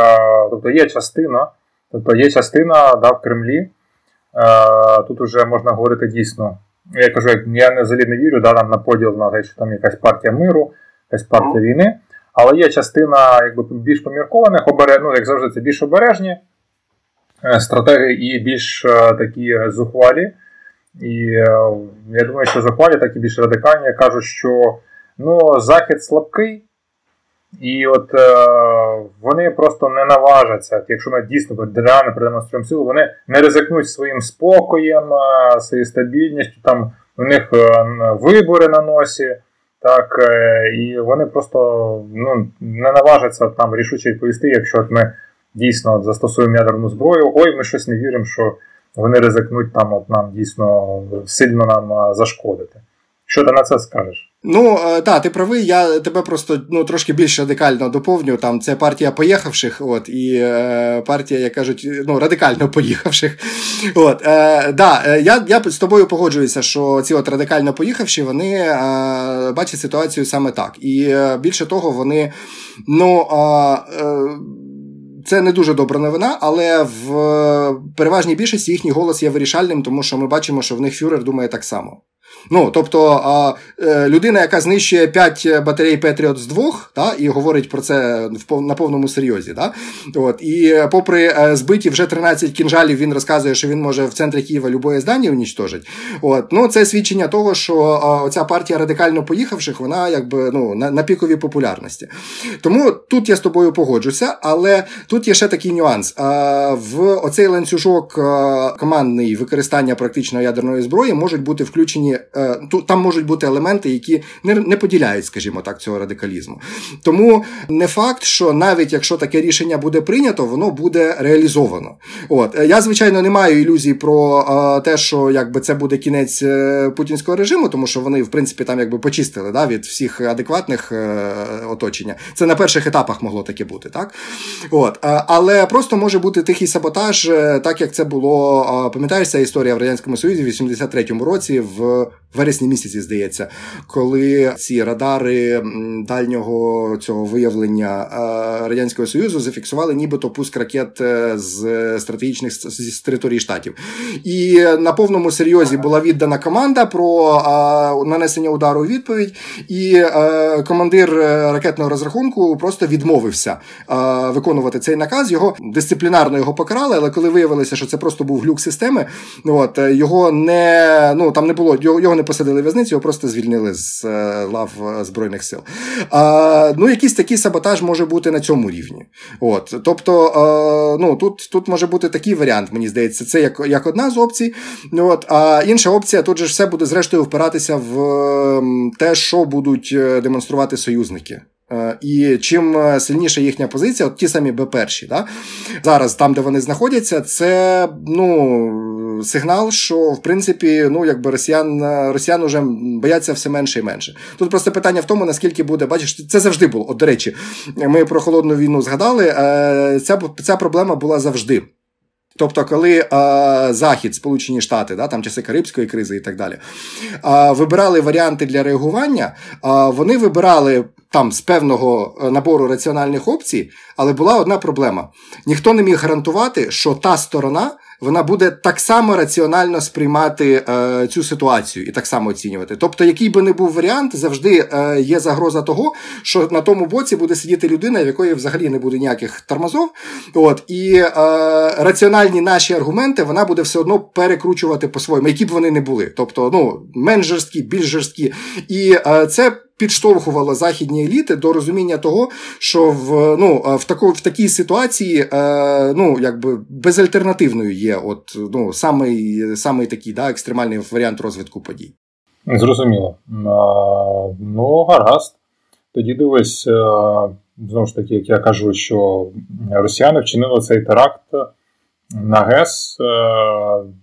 тобто є частина, тобто є частина да, в Кремлі. Е, тут вже можна говорити дійсно. Я кажу, я не взагалі не вірю да, там на поділ на що там якась партія миру, якась партія війни. Але є частина якби, більш поміркованих, обере, ну, як завжди, це більш обережні стратегії і більш такі зухвалі. І е, я думаю, що захвалі, так і більш радикальні кажуть, що ну, Захід слабкий, і от е, вони просто не наважаться, якщо ми дійсно реально продемонструємо силу, вони не ризикнуть своїм спокоєм, е, своєю стабільністю, там у них е, вибори на носі. Так, і вони просто ну, не наважаться там рішуче відповісти, якщо ми дійсно застосуємо ядерну зброю, ой, ми щось не віримо, що вони ризикнуть там от нам дійсно сильно нам зашкодити. Що ти на це скажеш? Ну е, так, ти правий. Я тебе просто ну трошки більш радикально доповню. Там це партія поїхавших, от і е, партія, як кажуть, ну радикально поїхавших. От е, да, е, я я з тобою погоджуюся, що ці от радикально поїхавші, вони е, бачать ситуацію саме так. І е, більше того, вони ну. Е, це не дуже добра новина, але в переважній більшості їхній голос є вирішальним, тому що ми бачимо, що в них Фюрер думає так само. Ну, тобто е, людина, яка знищує 5 батарей Patriot з двох, та, і говорить про це на повному серйозі. Та, от, І попри е, збиті вже 13 кінжалів, він розказує, що він може в центрі Києва любое здання унічтожить. От, ну, Це свідчення того, що оця партія радикально поїхавших, вона якби ну, на, на піковій популярності. Тому тут я з тобою погоджуся, але тут є ще такий нюанс. В оцей ланцюжок командний використання практично ядерної зброї можуть бути включені. Е, там можуть бути елементи, які не поділяють, скажімо так, цього радикалізму. Тому не факт, що навіть якщо таке рішення буде прийнято, воно буде реалізовано. От е, я звичайно не маю ілюзій про е, те, що якби це буде кінець путінського режиму, тому що вони в принципі там якби почистили да, від всіх адекватних оточення. Це на перших етапах могло таке бути, так от але просто може бути тихий саботаж, так як це було. Пам'ятаєш історія в радянському союзі в 83-му році в вересні місяці, здається, коли ці радари дальнього цього виявлення е, радянського союзу зафіксували, нібито пуск ракет е, з стратегічних з території штатів, і на повному серйозі була віддана команда про е, нанесення удару у відповідь, і командир ракетного розрахунку просто відмовився виконувати цей наказ. Його дисциплінарно його покарали, але коли виявилося, що це просто був глюк системи, от його не ну там не було його не посадили в в'язницю, його просто звільнили з е, лав е, Збройних сил. А, Ну, якийсь такий саботаж може бути на цьому рівні. От, Тобто, а, ну, тут тут може бути такий варіант, мені здається, це як як одна з опцій. От, А інша опція тут же все буде зрештою впиратися в те, що будуть е, демонструвати союзники. І чим сильніша їхня позиція, от ті самі Б-перші, да? зараз там, де вони знаходяться, це ну, сигнал, що в принципі ну, якби росіян росіян вже бояться все менше і менше. Тут просто питання в тому, наскільки буде, бачиш, це завжди було. От, до речі, ми про холодну війну згадали. Ця, Ця проблема була завжди. Тобто, коли е, Захід, Сполучені Штати, да, там часи Карибської кризи і так далі, е, вибирали варіанти для реагування, е, вони вибирали там з певного набору раціональних опцій, але була одна проблема: ніхто не міг гарантувати, що та сторона вона буде так само раціонально сприймати е, цю ситуацію і так само оцінювати. Тобто, який би не був варіант, завжди е, є загроза того, що на тому боці буде сидіти людина, в якої взагалі не буде ніяких тормозов. От і е, раціональні наші аргументи вона буде все одно перекручувати по-своєму, які б вони не були. Тобто, ну менш жорсткі, більш жорсткі, і е, це підштовхувало західні еліти до розуміння того, що в ну, в, таку, в такій ситуації е, ну, якби безальтернативною є от, ну, самий, самий такий да, екстремальний варіант розвитку подій. Зрозуміло. Ну, гаразд. Тоді дивись, е, знову ж таки, як я кажу, що росіяни вчинили цей теракт на ГЕС. Е,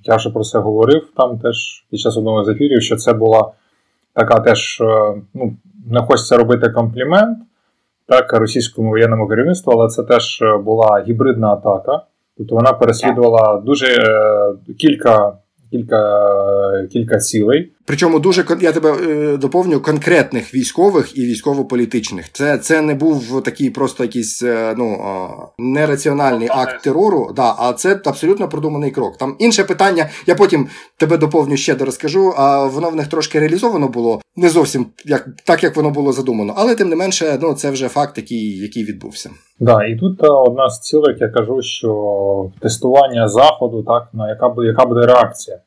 я вже про це говорив там теж під час одного з ефірів, що це була така теж ну, не хочеться робити комплімент так, російському воєнному керівництву, але це теж е, була гібридна атака. Тобто вона переслідувала дуже е, кілька кілька кілька цілей. Причому дуже я тебе е, доповню конкретних військових і військово-політичних. Це це не був такий просто якийсь е, ну нераціональний акт терору. Да, а це абсолютно продуманий крок. Там інше питання. Я потім тебе доповню ще розкажу. А воно в них трошки реалізовано було не зовсім як так, як воно було задумано, але тим не менше, ну це вже факт, який який відбувся. Да, і тут е, одна з цілей, я кажу, що тестування заходу, так на яка буде яка буде реакція.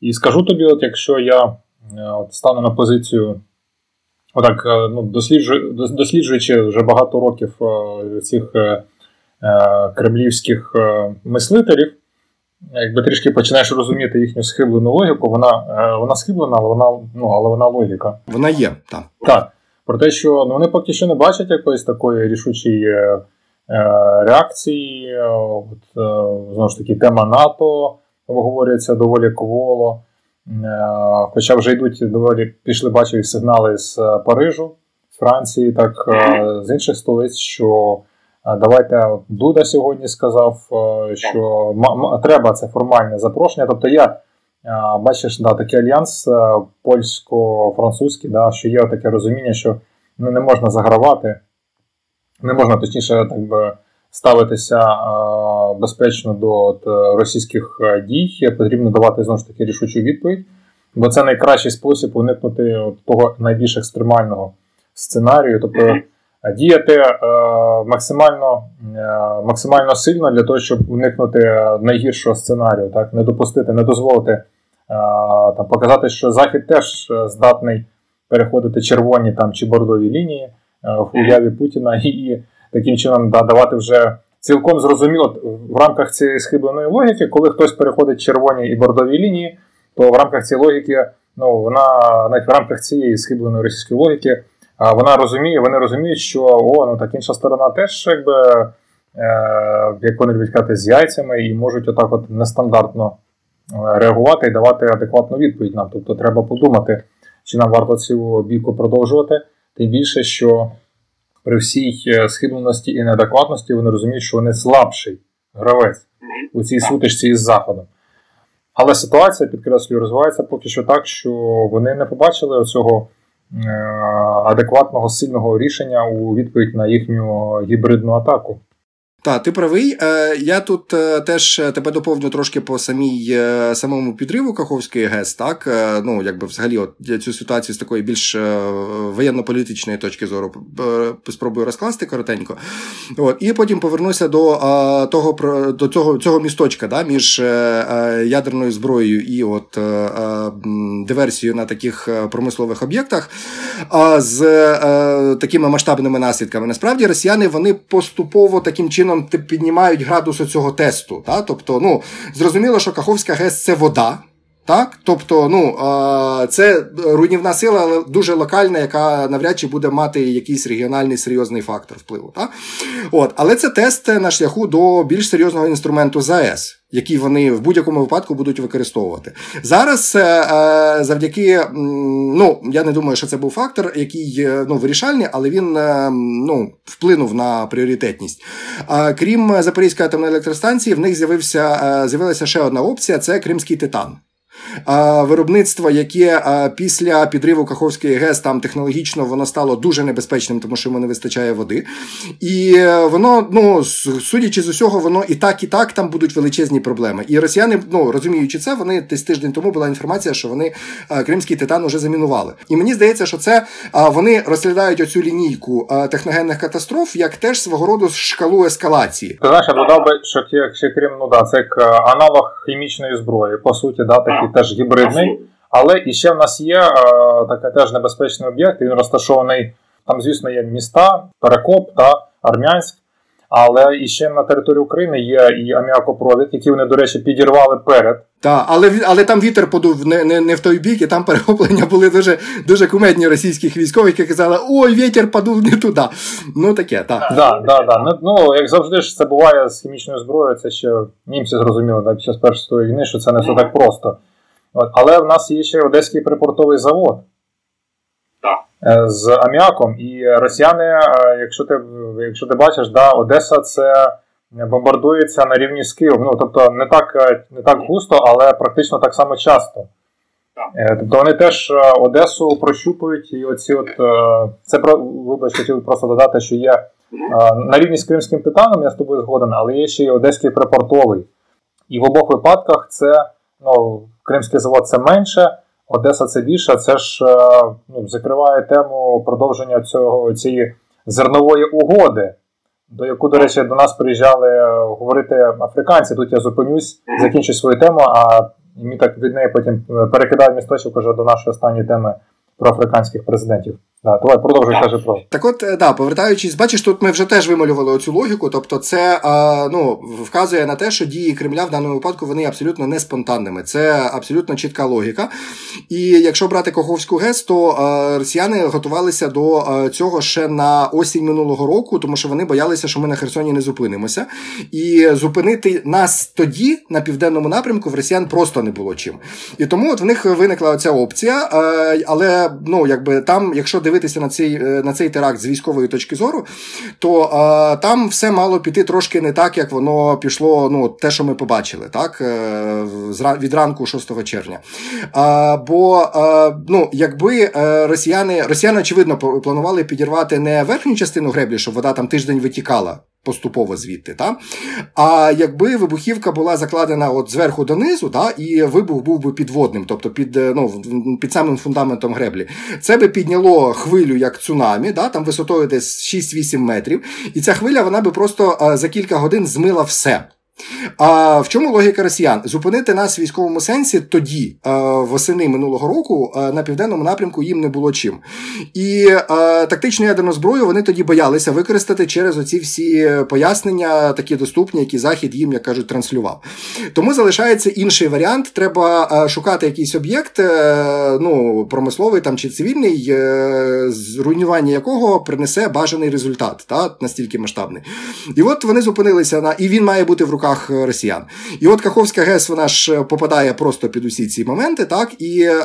І скажу тобі, от якщо я е, от, стану на позицію, отак, е, ну, досліджу, досліджуючи вже багато років е, цих кремлівських мислителів, якби трішки починаєш розуміти їхню схиблену логіку, вона вона схиблена, але вона ну, але вона логіка. Вона є, так. Так. Про те, що ну, вони поки що не бачать якоїсь такої рішучої реакції. От, Знову ж таки, тема НАТО обговорюється доволі кволо. Е, хоча вже йдуть доволі пішли бачив сигнали з е, Парижу, з Франції, так е, з інших столиць, що давайте Дуда сьогодні сказав, що треба це формальне запрошення. Тобто я бачиш да, такий альянс польсько-французький, да, що є таке розуміння, що ну, не можна загравати, не можна точніше так би ставитися безпечно до російських дій, потрібно давати знову ж таки рішучу відповідь. Бо це найкращий спосіб уникнути того найбільш екстремального сценарію. Тобто діяти е, максимально е, максимально сильно для того, щоб уникнути найгіршого сценарію, так не допустити, не дозволити е, там показати, що Захід теж здатний переходити червоні там чи бордові лінії в уяві Путіна і таким чином да, давати вже. Цілком зрозуміло в рамках цієї схибленої логіки, коли хтось переходить червоні і бордові лінії, то в рамках цієї логіки, ну вона навіть в рамках цієї схибленої російської логіки, вона розуміє, вони розуміють, що о, ну так інша сторона теж, якби, е, як вони любять казати, з яйцями і можуть отак от нестандартно е, реагувати і давати адекватну відповідь нам. Тобто треба подумати, чи нам варто цю бійку продовжувати, тим більше, що при всій е, схибленості і неадекватності вони розуміють, що вони слабший гравець у цій сутичці із Заходом. Але ситуація, підкреслюю, розвивається поки що так, що вони не побачили цього Е, адекватного сильного рішення у відповідь на їхню гібридну атаку. Так, ти правий. Е, я тут е, теж тебе доповню трошки по самій е, самому підриву Каховської ГЕС. Так, ну якби взагалі, от цю ситуацію з такої більш воєнно-політичної точки зору спробую розкласти коротенько. От, І потім повернуся до того до цього цього місточка да, між ядерною зброєю і от диверсією на таких промислових об'єктах з такими масштабними наслідками. Насправді росіяни вони поступово таким чином чином піднімають градус цього тесту. Та? Тобто, ну, зрозуміло, що Каховська ГЕС це вода. Так, тобто, ну це руйнівна сила, але дуже локальна, яка навряд чи буде мати якийсь регіональний серйозний фактор впливу. Так? От, Але це тест на шляху до більш серйозного інструменту ЗАЕС які вони в будь-якому випадку будуть використовувати. Зараз е, е, завдяки, ну я не думаю, що це був фактор, який е, ну, вирішальний, але він ну, вплинув на пріоритетність. Крім Запорізької атомної електростанції, в них з'явився з'явилася ще одна опція: це Кримський титан виробництво, яке після підриву Каховської ГЕС там технологічно воно стало дуже небезпечним, тому що йому не вистачає води. І е, воно, ну судячи з усього, воно і так, і так там будуть величезні проблеми. І росіяни, ну розуміючи це, вони десь тиждень тому була інформація, що вони кримський титан уже замінували. І мені здається, що це вони розглядають оцю лінійку техногенних катастроф як теж свого роду шкалу ескалації. Ти знаєш, я додав би, що ще крім ну да, це як аналог хімічної зброї, по суті, да, такі теж гібридний. Але і ще в нас є е, такий теж небезпечний об'єкт. Він розташований. Там, звісно, є міста, Перекоп та Армянськ. Але і ще на території України є і аміакопровід, які вони, до речі, підірвали перед. Так, але але там вітер подув не не, не в той бік, і там перехоплення були дуже дуже кумедні російських військових, які казали, ой, вітер подув не туди. Ну таке, так. Да, да, да. Ну, ну, як завжди ж це буває з хімічною зброєю, це ще німці зрозуміли під час першої війни, що це не все так просто. От, Але в нас є ще Одеський припортовий завод е, з аміаком. І росіяни, е, якщо ти якщо ти бачиш, да, Одеса це бомбардується на рівні з Києвом. Ну, тобто не так е, не так густо, але практично так само часто. Тобто вони теж Одесу прощупують, і оці от це вибач, хотів просто додати, що є на рівні з Кримським титаном, я з тобою згоден, але є ще й Одеський припортовий. І в обох випадках це ну, Кримський завод це менше, Одеса це більше. Це ж е, ну, закриває тему продовження цього цієї зернової угоди, до яку, до речі, до нас приїжджали е, говорити африканці. Тут я зупинюсь, закінчу свою тему, а ми так від неї потім е, перекидаю місточок уже до нашої останньої теми про африканських президентів. Да, Давай продовжуй, каже про так. От е, да, повертаючись, бачиш, тут ми вже теж вималювали оцю логіку. Тобто, це а, ну вказує на те, що дії Кремля в даному випадку вони абсолютно не спонтанними. Це абсолютно чітка логіка. І якщо брати Каховську ГЕС, то а, росіяни готувалися до а, цього ще на осінь минулого року, тому що вони боялися, що ми на Херсоні не зупинимося. І зупинити нас тоді на південному напрямку в росіян просто не було чим. І тому от в них виникла ця опція. Але ну якби там, якщо дивитися на цей е, на цей теракт з військової точки зору, то а, там все мало піти трошки не так, як воно пішло. Ну, те, що ми побачили, так е, від ранку 6 червня. А, Бо ну, якби е, росіяни, росіяни очевидно планували підірвати не верхню частину греблі, щоб вода там тиждень витікала поступово звідти. Та? А якби вибухівка була закладена от зверху донизу, та, і вибух був би підводним, тобто під ну, під самим фундаментом греблі, це би підняло хвилю як цунамі, та? там висотою десь 6-8 метрів, і ця хвиля вона би просто за кілька годин змила все. А в чому логіка росіян? Зупинити нас в військовому сенсі тоді, восени минулого року, на південному напрямку їм не було чим. І тактичну ядерну зброю вони тоді боялися використати через оці всі пояснення, такі доступні, які Захід їм, як кажуть, транслював. Тому залишається інший варіант. Треба шукати якийсь об'єкт, е, ну, промисловий там чи цивільний, е, зруйнування якого принесе бажаний результат, та, настільки масштабний. І от вони зупинилися на і він має бути в руках руках е, росіян. І от Каховська ГЕС вона ж попадає просто під усі ці моменти, так і е,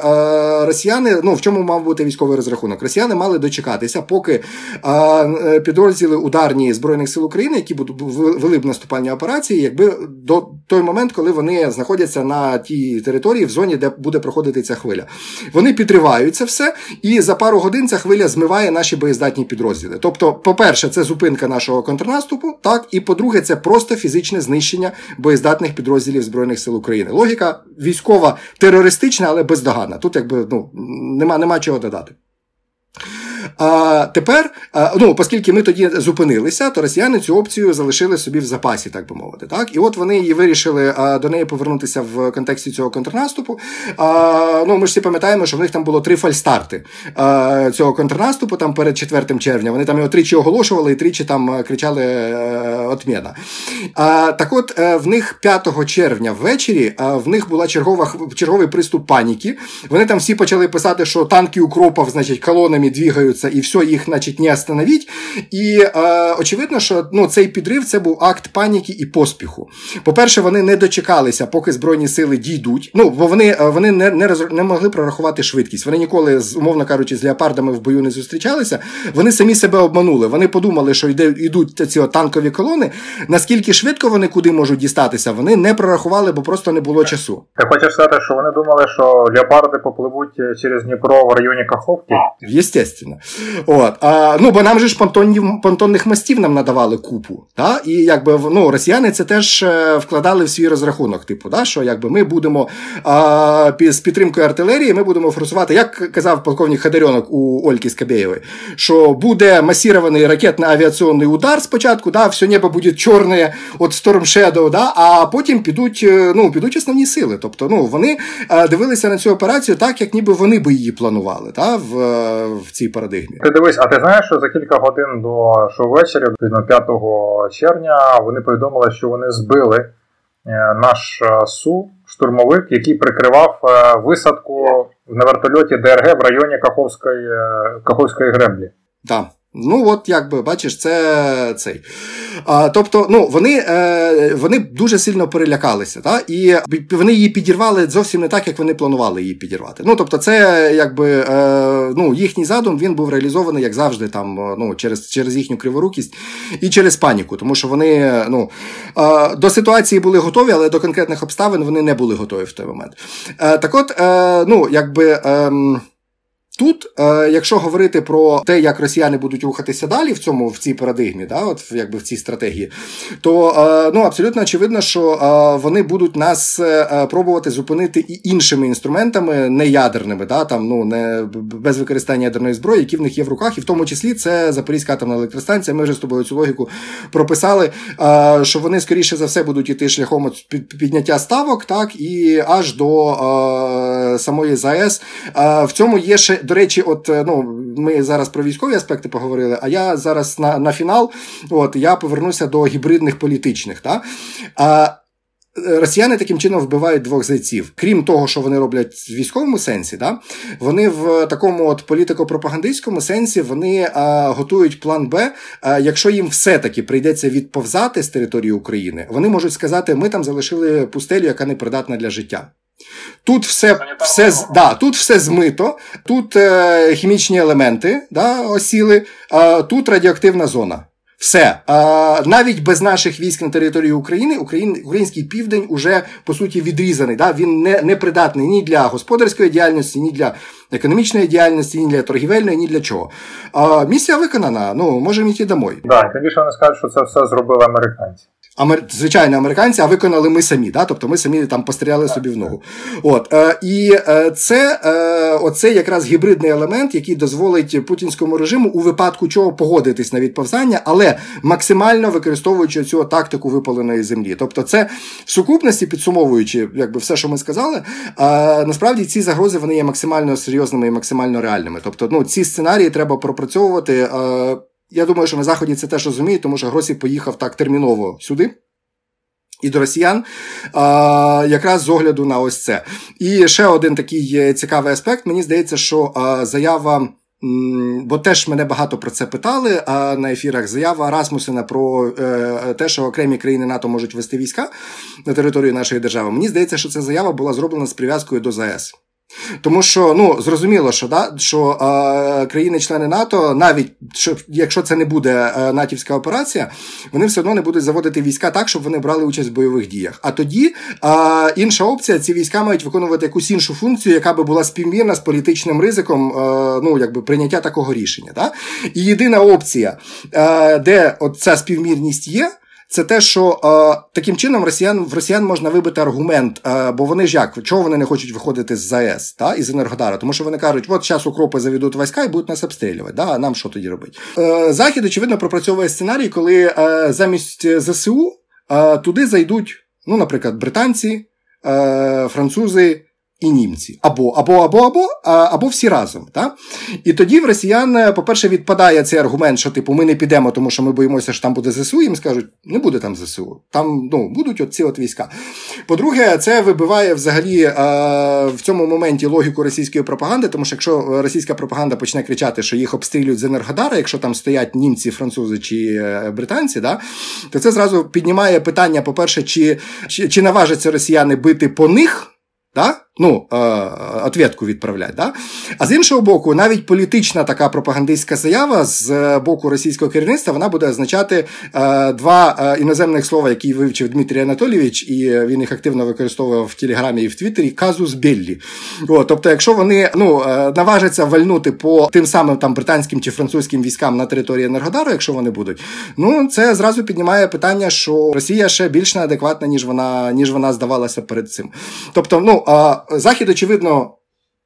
росіяни, ну в чому мав бути військовий розрахунок? Росіяни мали дочекатися, поки е, підрозділи ударні збройних сил України, які будуть вели б наступальні операції, якби до той момент, коли вони знаходяться на тій території в зоні, де буде проходити ця хвиля. Вони підривають це все, і за пару годин ця хвиля змиває наші боєздатні підрозділи. Тобто, по-перше, це зупинка нашого контрнаступу, так і по-друге, це просто фізичне знищення знищення боєздатних підрозділів Збройних сил України. Логіка військова терористична, але бездоганна. Тут якби ну нема, нема чого додати. А тепер, ну, оскільки ми тоді зупинилися, то росіяни цю опцію залишили собі в запасі, так би мовити. Так? І от вони її вирішили до неї повернутися в контексті цього контрнаступу. А, ну, Ми ж всі пам'ятаємо, що в них там було три фальстарти цього контрнаступу там перед 4 червня. Вони там його тричі оголошували і тричі там кричали е, отміна. А, Так от е, в них 5 червня ввечері в них була чергова, черговий приступ паніки. Вони там всі почали писати, що танки укропов, значить, колонами двігаються двигаются, и все, их, значит, не остановить. І е, очевидно, що ну, цей підрив це був акт паніки і поспіху. По-перше, вони не дочекалися, поки Збройні сили дійдуть. Ну, бо вони е, вони не не, роз, не могли прорахувати швидкість. Вони ніколи, умовно кажучи, з леопардами в бою не зустрічалися. Вони самі себе обманули. Вони подумали, що йде, йдуть ці танкові колони. Наскільки швидко вони куди можуть дістатися, вони не прорахували, бо просто не було часу. Ти хочеш сказати, що вони думали, що леопарди попливуть через Дніпро в районі Каховки? Єстественно. От. А, Ну, бо нам же ж понтонів, понтонних мостів нам надавали купу. Та? І якби ну, росіяни це теж е, вкладали в свій розрахунок, типу, да? що якби ми будемо а, з підтримкою артилерії, ми будемо форсувати, як казав полковник Хадарьонок у Ольки Скабєєвої, що буде масірований ракетно-авіаційний удар спочатку, да, все небо буде чорне от Storm Shadow, да, а потім підуть е, ну, підуть основні сили. Тобто ну, вони е, дивилися на цю операцію так, як ніби вони би її планували та, в, в цій парадигмі алгоритмі. Ти дивись, а ти знаєш, що за кілька годин до шоу ввечері, 5 червня, вони повідомили, що вони збили е, наш е, су штурмовик, який прикривав е, висадку на вертольоті ДРГ в районі Каховської Каховської греблі. Так. Ну, от якби бачиш, це цей. А, Тобто, ну, вони е, вони дуже сильно перелякалися, та? і вони її підірвали зовсім не так, як вони планували її підірвати. Ну, тобто, це якби е, ну, їхній задум він був реалізований, як завжди, там, ну, через через їхню криворукість і через паніку. Тому що вони ну, е, до ситуації були готові, але до конкретних обставин вони не були готові в той момент. Е, Так от, е, ну, якби. Е, Тут, е, якщо говорити про те, як росіяни будуть рухатися далі в цьому в цій парадигмі, да, от якби в цій стратегії, то е, ну абсолютно очевидно, що е, вони будуть нас е, пробувати зупинити і іншими інструментами, не ядерними, да, там ну не без використання ядерної зброї, які в них є в руках, і в тому числі це Запорізька атомна електростанція. Ми вже з тобою цю логіку прописали, е, що вони скоріше за все будуть іти шляхом підняття ставок, так і аж до е, самої ЗАЕС. В цьому є ще. До речі, от е, ну ми зараз про військові аспекти поговорили, а я зараз на на фінал от я повернуся до гібридних політичних. Та? А, Росіяни таким чином вбивають двох зайців. Крім того, що вони роблять в військовому сенсі, да? вони в такому от політико-пропагандистському сенсі вони а, готують план Б. А, якщо їм все-таки прийдеться відповзати з території України, вони можуть сказати, ми там залишили пустелю, яка не придатна для життя. Тут все все, да, тут все змито, тут е, хімічні елементи да, осіли, а тут радіоактивна зона. Все навіть без наших військ на території України український південь уже по суті відрізаний. Да? Він не не придатний ні для господарської діяльності, ні для економічної діяльності, ні для торгівельної, ні для чого. А Місія виконана. Ну можемо йти домой. Да, і більше вони скажуть, що це все зробили американці амер... звичайно, американці, а виконали ми самі. Да? Тобто ми самі там постріляли собі в ногу. От, е, І е, це е, оце якраз гібридний елемент, який дозволить путінському режиму у випадку чого погодитись на відповзання, але максимально використовуючи цю тактику випаленої землі. Тобто, це в сукупності, підсумовуючи, якби все, що ми сказали, е, насправді ці загрози вони є максимально серйозними і максимально реальними. Тобто, ну, ці сценарії треба пропрацьовувати. Е, я думаю, що на Заході це теж розуміють, тому що Гросі поїхав так терміново сюди. І до росіян а, якраз з огляду на ось це. І ще один такий цікавий аспект. Мені здається, що заява, бо теж мене багато про це питали на ефірах. Заява Расмусена про е, те, що окремі країни НАТО можуть вести війська на територію нашої держави. Мені здається, що ця заява була зроблена з прив'язкою до ЗАЕС. Тому що ну зрозуміло, що да, що е, країни-члени НАТО, навіть що, якщо це не буде е, натівська операція, вони все одно не будуть заводити війська так, щоб вони брали участь в бойових діях. А тоді е, інша опція: ці війська мають виконувати якусь іншу функцію, яка би була співмірна з політичним ризиком, е, ну якби прийняття такого рішення. Да? І єдина опція, е, де от ця співмірність є це те, що е, таким чином росіян в росіян можна вибити аргумент, е, бо вони ж як чого вони не хочуть виходити з ЗАЕС та із Енергодара, тому що вони кажуть, от зараз укропи заведуть війська і будуть нас обстрілювати. Да? А нам що тоді робити? Е, Захід очевидно пропрацьовує сценарій, коли е, замість ЗСУ е, туди зайдуть, ну, наприклад, британці, е, французи і німці. Або або, або, або, або всі разом. Так? І тоді в росіян, е, по-перше, відпадає цей аргумент, що типу ми не підемо, тому що ми боїмося, що там буде ЗСУ. Їм скажуть, не буде там ЗСУ. Там ну, будуть от ці от війська. По-друге, це вибиває взагалі е, в цьому моменті логіку російської пропаганди, тому що якщо російська пропаганда почне кричати, що їх обстрілюють з Енергодара, якщо там стоять німці, французи чи е, британці, да, то це зразу піднімає питання: по-перше, чи, чи, чи наважаться росіяни бити по них. Да? Ну, е, ответку відправляти. Да? А з іншого боку, навіть політична така пропагандистська заява з е, боку російського керівництва вона буде означати е, два іноземних слова, які вивчив Дмитрій Анатолійович, і він їх активно використовував в Телеграмі і в Твіттері, казус Беллі. Тобто, якщо вони ну, наважаться вальнути по тим самим там британським чи французьким військам на території Енергодару, якщо вони будуть, ну це зразу піднімає питання, що Росія ще більш неадекватна, ніж вона ніж вона здавалася перед цим. Тобто, ну. Захід, очевидно,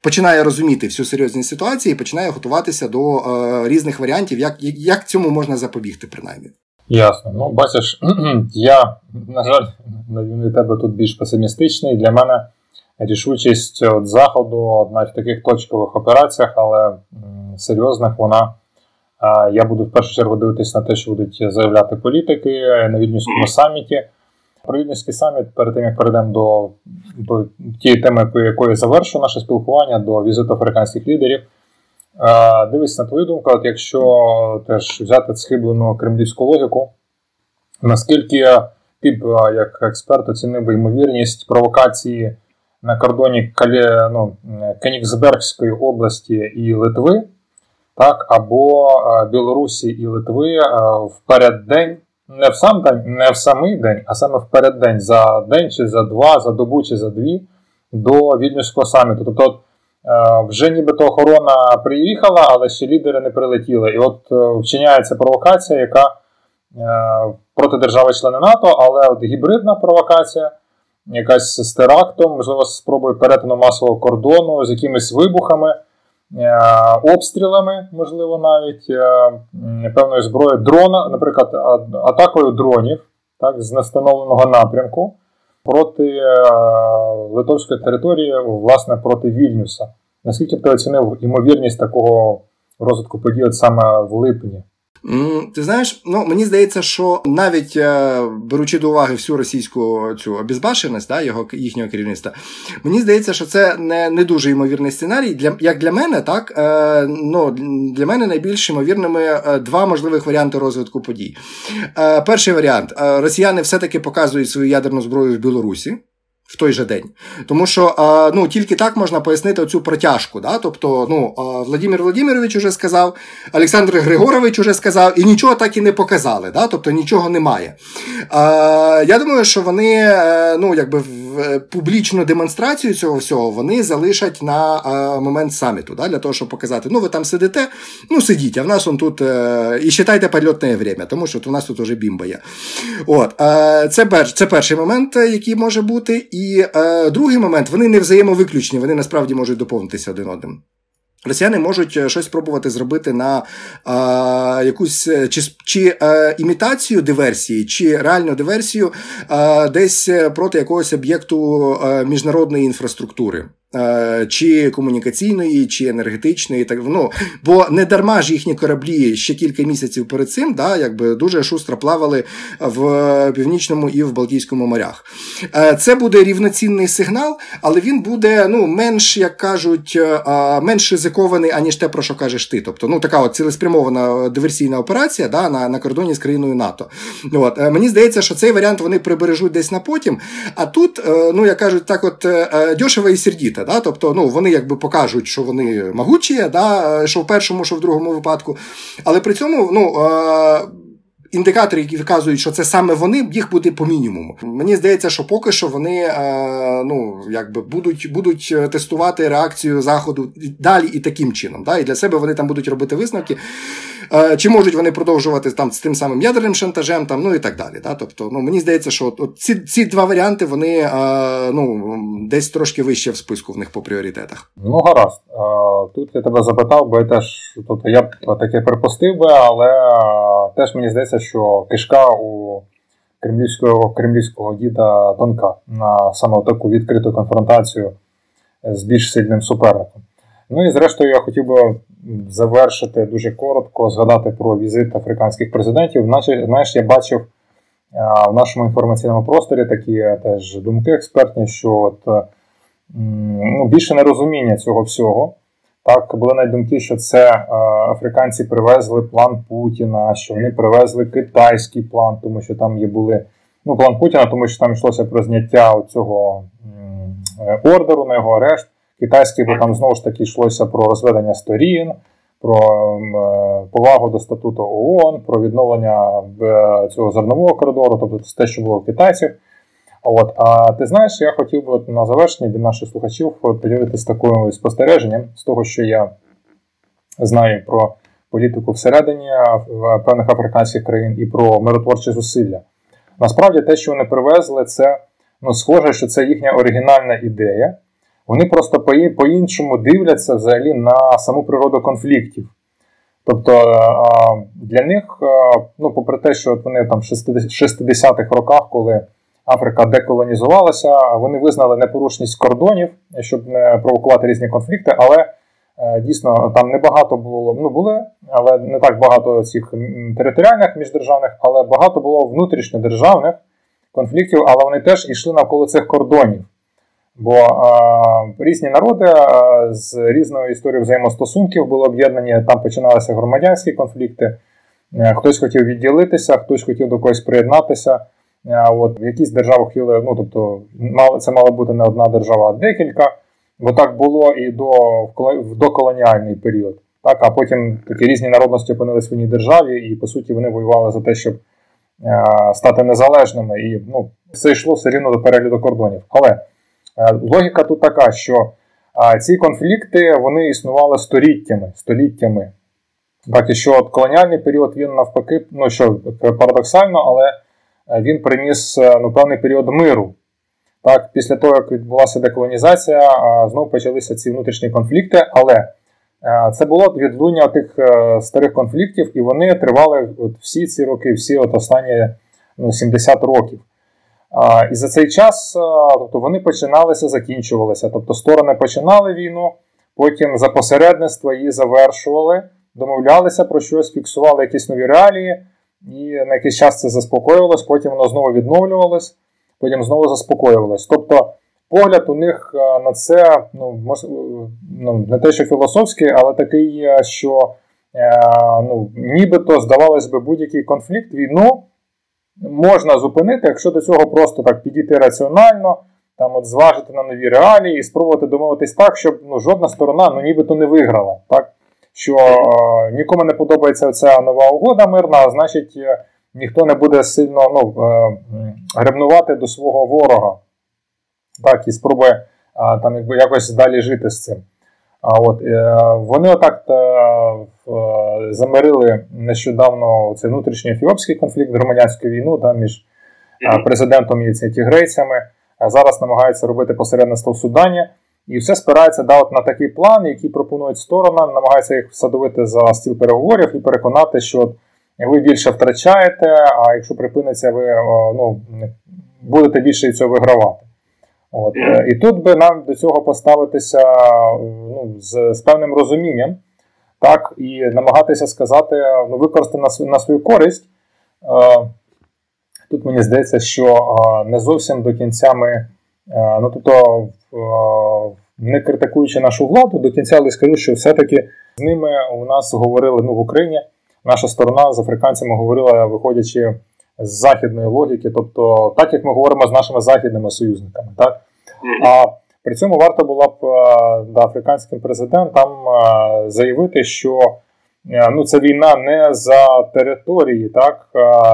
починає розуміти всю серйозність ситуації і починає готуватися до е, різних варіантів, як як цьому можна запобігти, принаймні. Ясно. Ну, бачиш, я, на жаль, від тебе тут більш песимістичний. Для мене рішучість от заходу навіть в таких точкових операціях, але серйозних вона. Я буду в першу чергу дивитися на те, що будуть заявляти політики на Вільнюському саміті. Провідницький саміт перед тим, як перейдемо до, до тієї теми, по якої завершу наше спілкування до візиту африканських лідерів. Дивись на твою думку, от якщо теж взяти схиблену кремлівську логіку, наскільки ти б як експерт оцінив би ймовірність провокації на кордоні Калі, ну, Кенігсбергської області і Литви, так, або Білорусі і Литви в переддень не в сам день, не в самий день, а саме в переддень за день, чи за два, за добу, чи за дві до Вільнюського саміту. Тобто е, вже нібито охорона приїхала, але ще лідери не прилетіли. І от е, вчиняється провокація, яка е, проти держави-члени НАТО, але от гібридна провокація. Якась з терактом, можливо, спробою перетину масового кордону з якимись вибухами. Е, обстрілами, можливо, навіть е, певною зброєю дрона, наприклад, атакою дронів так, з настановленого напрямку проти е, литовської території, власне, проти Вільнюса. Наскільки б ти оцінив ймовірність такого розвитку подій саме в липні? Ти знаєш, ну мені здається, що навіть е, беручи до уваги всю російську цю обізбашеність да, його їхнього керівництва, мені здається, що це не не дуже ймовірний сценарій. Для як для мене, так е, ну для мене найбільш ймовірними е, два можливих варіанти розвитку подій. Перший варіант: росіяни все-таки показують свою ядерну зброю в Білорусі. В той же день. Тому що ну, тільки так можна пояснити оцю протяжку. Да? Тобто, ну, Владимир Владимирович уже сказав, Олександр Григорович уже сказав, і нічого так і не показали. Да? Тобто нічого немає. Я думаю, що вони е, ну, якби публічну демонстрацію цього всього вони залишать на момент саміту, да? для того, щоб показати, ну ви там сидите, ну сидіть, а в нас он тут е, і вважайте польотне время, тому що у нас тут уже бімба є. От, Це це перший момент, який може бути. І е, другий момент вони не взаємовиключні, вони насправді можуть доповнитися один одним. Росіяни можуть е, щось спробувати зробити на е, якусь чи чи е, імітацію диверсії, чи реальну диверсію е, десь проти якогось об'єкту е, міжнародної інфраструктури. Е, чи комунікаційної, чи енергетичної, так ну бо не дарма ж їхні кораблі ще кілька місяців перед цим, да, якби дуже шустро плавали в північному і в Балтійському морях. Е, це буде рівноцінний сигнал, але він буде ну менш, як кажуть, е, менш ризикований, аніж те, про що кажеш ти. Тобто, ну така от цілеспрямована диверсійна операція да, на на кордоні з країною НАТО. От мені здається, що цей варіант вони прибережуть десь на потім. А тут, ну як кажуть, так, от дешево і сердіто робити. Да? Тобто ну, вони якби покажуть, що вони могучі, да? що в першому, що в другому випадку. Але при цьому ну, е, індикатори, які вказують, що це саме вони, їх буде по мінімуму. Мені здається, що поки що вони е, ну, якби будуть будуть тестувати реакцію Заходу далі і таким чином. Да? І для себе вони там будуть робити висновки. Е, чи можуть вони продовжувати там з тим самим ядерним шантажем, там, ну і так далі. Да? Тобто, ну, мені здається, що от ці ці два варіанти вони е, ну, десь трошки вище в списку в них по пріоритетах. Ну, гаразд. Е, тут я тебе запитав, бо я теж тобто, я б таке припустив би, але теж мені здається, що кишка у кремлівського кремлівського діда тонка на саме таку відкриту конфронтацію з більш сильним суперником. Ну і зрештою, я хотів би завершити дуже коротко, згадати про візит африканських президентів. Знаєш, я бачив в нашому інформаційному просторі такі теж думки експертні, що от, ну, більше нерозуміння цього всього. Так, були навіть думки, що це африканці привезли план Путіна, що вони привезли китайський план, тому що там є були ну, план Путіна, тому що там йшлося про зняття цього е, ордеру на його арешт. Китайський, бо там знову ж таки йшлося про розведення сторін, про е, повагу до статуту ООН, про відновлення е, цього зернового коридору, тобто те, що було в китайців. От, А ти знаєш, я хотів би на завершення для наших слухачів поділитися такою спостереженням з того, що я знаю про політику всередині певних африканських країн і про миротворчі зусилля. Насправді, те, що вони привезли, це ну, схоже, що це їхня оригінальна ідея. Вони просто по-іншому дивляться взагалі на саму природу конфліктів. Тобто для них, ну, попри те, що вони там в 60-х роках, коли Африка деколонізувалася, вони визнали непорушність кордонів, щоб не провокувати різні конфлікти, але е, дійсно там небагато було, ну були, але не так багато цих територіальних міждержавних, але багато було внутрішньодержавних конфліктів, але вони теж йшли навколо цих кордонів. Бо а, різні народи а, з різною історією взаємостосунків були об'єднані, там починалися громадянські конфлікти. Е, хтось хотів відділитися, хтось хотів до когось приєднатися. А, от В якісь держави хотіли, ну тобто, це мала бути не одна держава, а декілька. Бо так було і до в доколоніальний період. Так, А потім такі різні народності опинились в одній державі, і по суті вони воювали за те, щоб а, стати незалежними. І ну, все йшло все рівно до перегляду кордонів. Але Е, логіка тут така, що ці конфлікти вони існували століттями. століттями. Так, і що от колоніальний період він навпаки, ну що парадоксально, але е, він приніс е, ну, певний період миру. Так, Після того, як відбулася деколонізація, знову почалися ці внутрішні конфлікти, але це було відлуння тих старих конфліктів, і вони тривали от всі ці роки, всі от останні ну, 70 років. І за цей час тобто, вони починалися, закінчувалися. Тобто сторони починали війну, потім за посередництво її завершували, домовлялися про щось, фіксували якісь нові реалії, і на якийсь час це заспокоювалось, потім воно знову відновлювалось, потім знову заспокоювалось. Тобто погляд у них на це ну, ну, не те, що філософський, але такий, що е, ну, нібито здавалось би будь-який конфлікт, війну можна зупинити, якщо до цього просто так підійти раціонально, там от зважити на нові реалії і спробувати домовитись так, щоб ну, жодна сторона ну, нібито не виграла. Так? Що е, нікому не подобається ця нова угода мирна, а значить, е, ніхто не буде сильно ну, е, гребнувати до свого ворога. Так, і спробує е, там якби якось далі жити з цим. А от е, Вони отак е, замирили нещодавно цей внутрішній ефіопський конфлікт, громадянську війну да, між президентом і тігрейцями. Зараз намагаються робити посередництво в Судані. І все спирається да, от на такий план, який пропонують сторонам, намагаються їх всадовити за стіл переговорів і переконати, що ви більше втрачаєте, а якщо припиниться, ви ну, будете більше цього вигравати. От. І тут би нам до цього поставитися ну, з, з певним розумінням, так, і намагатися сказати, ну, використати на, на свою користь. Тут мені здається, що не зовсім до кінця ми, ну тобто, не критикуючи нашу владу, до кінця але скажу, що все-таки з ними у нас говорили ну, в Україні. Наша сторона з африканцями говорила, виходячи з західної логіки, тобто, так як ми говоримо з нашими західними союзниками. так? А при цьому варто було б да, африканським президентам заявити, що Е, ну, це війна не за території, так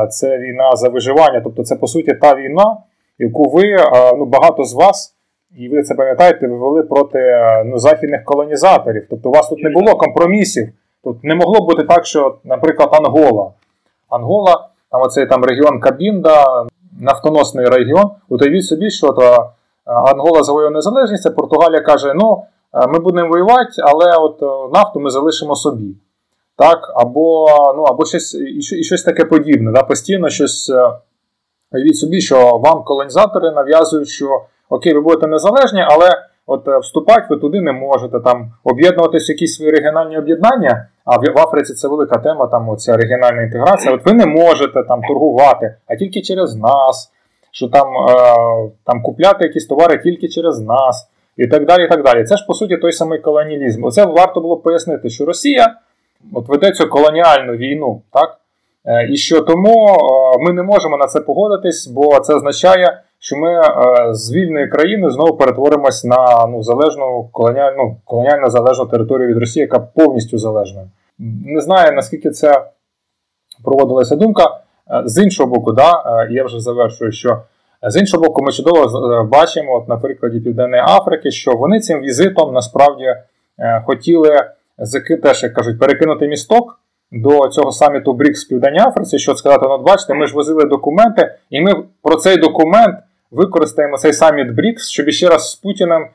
це війна за виживання. Тобто, це по суті та війна, яку ви е, ну багато з вас, і ви це пам'ятаєте, ви вели проти е, ну, західних колонізаторів. Тобто, у вас тут не було компромісів. Тут не могло бути так, що, наприклад, Ангола. Ангола, там оцей там регіон Кабінда, нафтоносний регіон. Уявіть собі, що то Ангола завоює незалежність, а Португалія каже: ну, ми будемо воювати, але от нафту ми залишимо собі так, або ну, або щось і щось таке подібне. Да? Постійно щось уявіть собі, що вам колонізатори нав'язують, що окей, ви будете незалежні, але от е, вступати ви туди не можете, там об'єднуватися в якісь свої регіональні об'єднання. А в Африці це велика тема, там оця регіональна інтеграція. От ви не можете там торгувати, а тільки через нас, що там е, там купляти якісь товари тільки через нас, і так далі. і так далі. Це ж по суті той самий колоніалізм. Оце варто було пояснити, що Росія от веде цю колоніальну війну, так? Е, і що тому е, ми не можемо на це погодитись, бо це означає, що ми з вільної країни знову перетворимось на ну, залежну колоніальну колоніально залежну територію від Росії, яка повністю залежна. Не знаю наскільки це проводилася думка. З іншого боку, да, я вже завершую, що з іншого боку, ми чудово бачимо, от на прикладі Південної Африки, що вони цим візитом насправді хотіли теж, як кажуть, перекинути місток до цього саміту БРІКС в Південній Африці, що сказати, ну, бачите, ми ж возили документи, і ми про цей документ використаємо цей саміт БРІКС, щоб ще раз з Путіним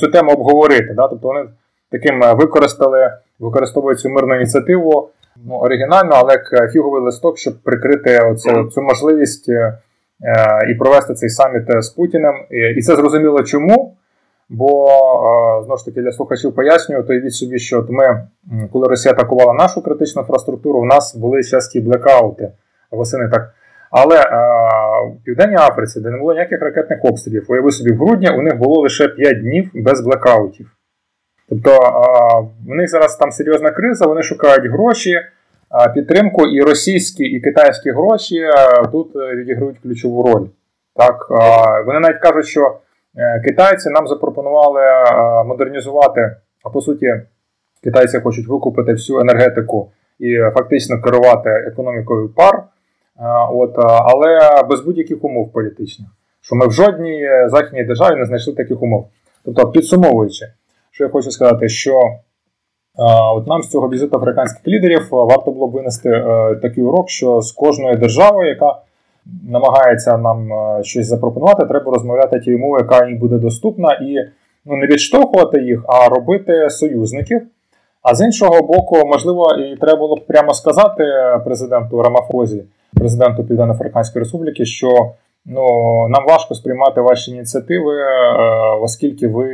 цю тему обговорити. Да? Тобто вони таким е, використали, використовують цю мирну ініціативу ну, оригінально, але як фіговий листок, щоб прикрити оце, цю можливість е, е, і провести цей саміт з Путіним. І це зрозуміло чому. Бо знову ж таки для слухачів пояснюю, то від собі, що от ми, коли Росія атакувала нашу критичну інфраструктуру, у нас були часті блекаути восени так. Але в Південній Африці, де не було ніяких ракетних обстрілів, уяви собі, в грудні у них було лише 5 днів без блекаутів. Тобто в них зараз там серйозна криза, вони шукають гроші, підтримку, і російські, і китайські гроші тут е, відіграють ключову роль. Так, Вони навіть кажуть, що. Е, китайці нам запропонували е, модернізувати, а по суті, китайці хочуть викупити всю енергетику і фактично керувати економікою пар, е, от, але без будь-яких умов політичних. Що ми в жодній західній державі не знайшли таких умов. Тобто, підсумовуючи, що я хочу сказати, що от нам з цього візиту африканських лідерів варто було б винести такий урок, що з кожною державою, яка намагається нам е, щось запропонувати, треба розмовляти тією мовою, яка їм буде доступна, і ну, не відштовхувати їх, а робити союзників. А з іншого боку, можливо, і треба було б прямо сказати президенту Рамафозі, президенту Південно-Африканської Республіки, що ну, нам важко сприймати ваші ініціативи, е, оскільки ви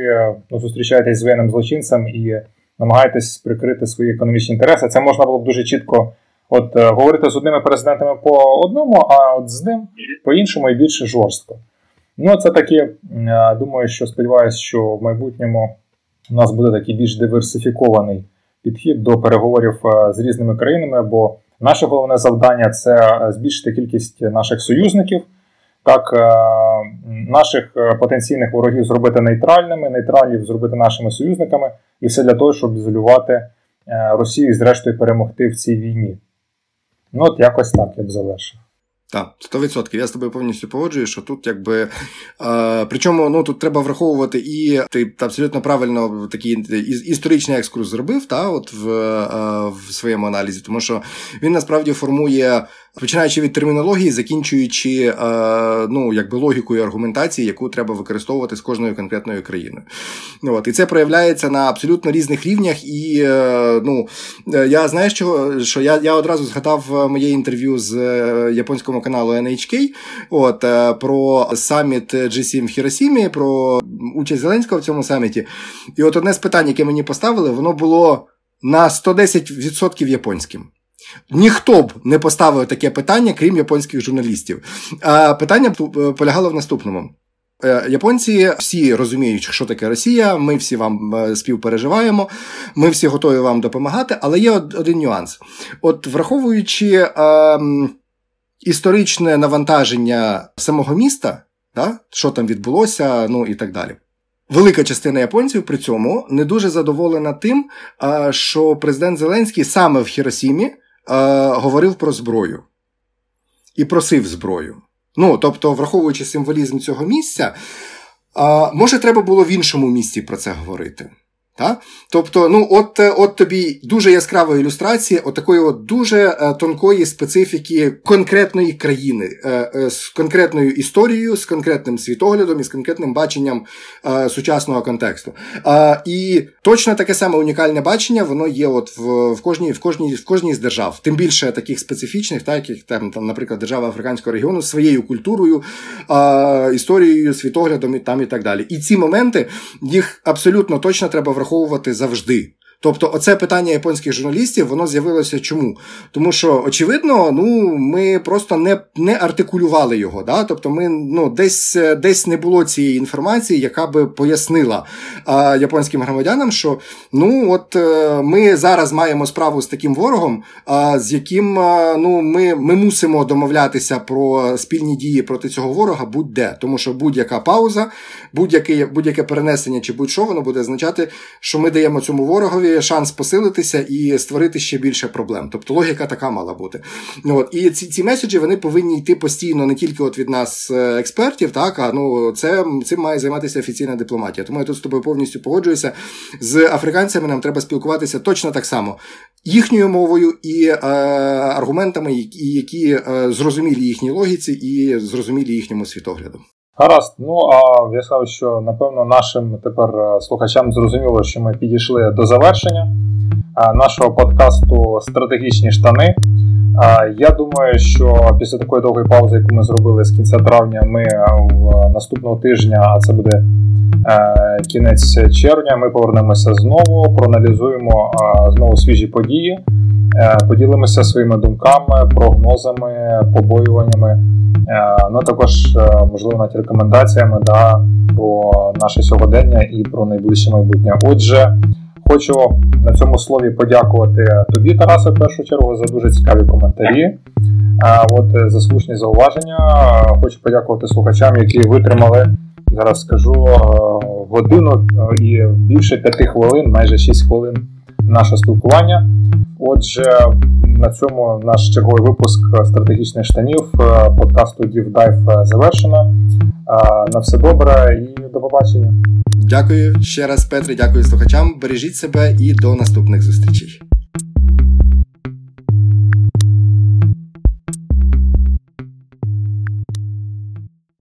ну, зустрічаєтесь з воєнним злочинцем і намагаєтесь прикрити свої економічні інтереси. Це можна було б дуже чітко От е, говорити з одними президентами по одному, а от з ним по-іншому і більше жорстко. Ну, це такі, е, думаю, що сподіваюся, що в майбутньому у нас буде такий більш диверсифікований підхід до переговорів е, з різними країнами, бо наше головне завдання це збільшити кількість наших союзників, так наших потенційних ворогів зробити нейтральними, нейтралів зробити нашими союзниками, і все для того, щоб ізолювати Росію і, зрештою, перемогти в цій війні. Ну, от якось так я б завершив. Так, 100%. Я з тобою повністю погоджуюсь, що тут якби. Е, причому ну, тут треба враховувати і ти абсолютно правильно такий історичний екскурс зробив та, от в, е, в своєму аналізі, тому що він насправді формує починаючи від термінології, закінчуючи е, ну, якби логікою аргументації, яку треба використовувати з кожною конкретною країною. От, І це проявляється на абсолютно різних рівнях. І е, ну, е, я знаю, що, що я я одразу згадав моє інтерв'ю з японського каналу NHK от, про саміт G7 в Хіросімі, про участь Зеленського в цьому саміті. І от одне з питань, яке мені поставили, воно було на 110% японським. Ніхто б не поставив таке питання, крім японських журналістів. Питання полягало в наступному. Е, японці всі розуміють, що таке Росія, ми всі вам е, співпереживаємо, ми всі готові вам допомагати, але є один нюанс. От враховуючи е, історичне навантаження самого міста, да, що там відбулося, ну і так далі. Велика частина японців при цьому не дуже задоволена тим, що президент Зеленський саме в Хіросімі е, говорив про зброю і просив зброю. Ну, тобто, враховуючи символізм цього місця, е, може, треба було в іншому місці про це говорити. Та? Тобто, ну, от е, от тобі дуже яскрава ілюстрація от такої от дуже е, тонкої специфіки конкретної країни, е, з конкретною історією, з конкретним світоглядом і з конкретним баченням сучасного контексту. І точно таке саме унікальне бачення, воно є от в в, кожній в, кожній, в кожній з держав, тим більше таких специфічних, так, як там, там, наприклад, держава Африканського регіону з своєю культурою, історією, світоглядом і там і так далі. І ці моменти їх абсолютно точно треба враховувати враховувати завжди. Тобто, оце питання японських журналістів воно з'явилося чому? Тому що, очевидно, ну ми просто не не артикулювали його. Да? Тобто, ми ну десь десь не було цієї інформації, яка би пояснила а, японським громадянам, що ну от е, ми зараз маємо справу з таким ворогом, а, з яким ну ми ми мусимо домовлятися про спільні дії проти цього ворога будь-де, тому що будь-яка пауза, будь-яке будь-яке перенесення чи будь-що воно буде означати, що ми даємо цьому ворогові шанс посилитися і створити ще більше проблем. Тобто логіка така мала бути. От. І ці ці меседжі вони повинні йти постійно не тільки от від нас, е, експертів, так, а ну це цим має займатися офіційна дипломатія. Тому я тут з тобою повністю погоджуюся. З африканцями нам треба спілкуватися точно так само. Їхньою мовою і е, аргументами, які, які е, зрозумілі їхній логіці і зрозумілі їхньому світогляду. Гаразд, ну а я сказав, що напевно нашим тепер е, слухачам зрозуміло, що ми підійшли до завершення е, нашого подкасту Стратегічні штани. Е, я думаю, що після такої довгої паузи, яку ми зробили з кінця травня, ми наступного тижня, а це буде кінець червня, ми повернемося знову, проаналізуємо знову свіжі події, поділимося своїми думками, прогнозами, побоюваннями. Е, ну також, е, можливо, навіть рекомендаціями да, про наше сьогодення і про найближче майбутнє. Отже, хочу на цьому слові подякувати тобі, Тарасе, в першу чергу, за дуже цікаві коментарі. Е, от За слушні зауваження. Хочу подякувати слухачам, які витримали. Зараз скажу годину і більше п'яти хвилин, майже 6 хвилин нашого спілкування. Отже, на цьому наш черговий випуск стратегічних штанів е, подкасту е, завершено. Е, на все добре і до побачення. Дякую ще раз, Петре. Дякую слухачам. Бережіть себе і до наступних зустрічей.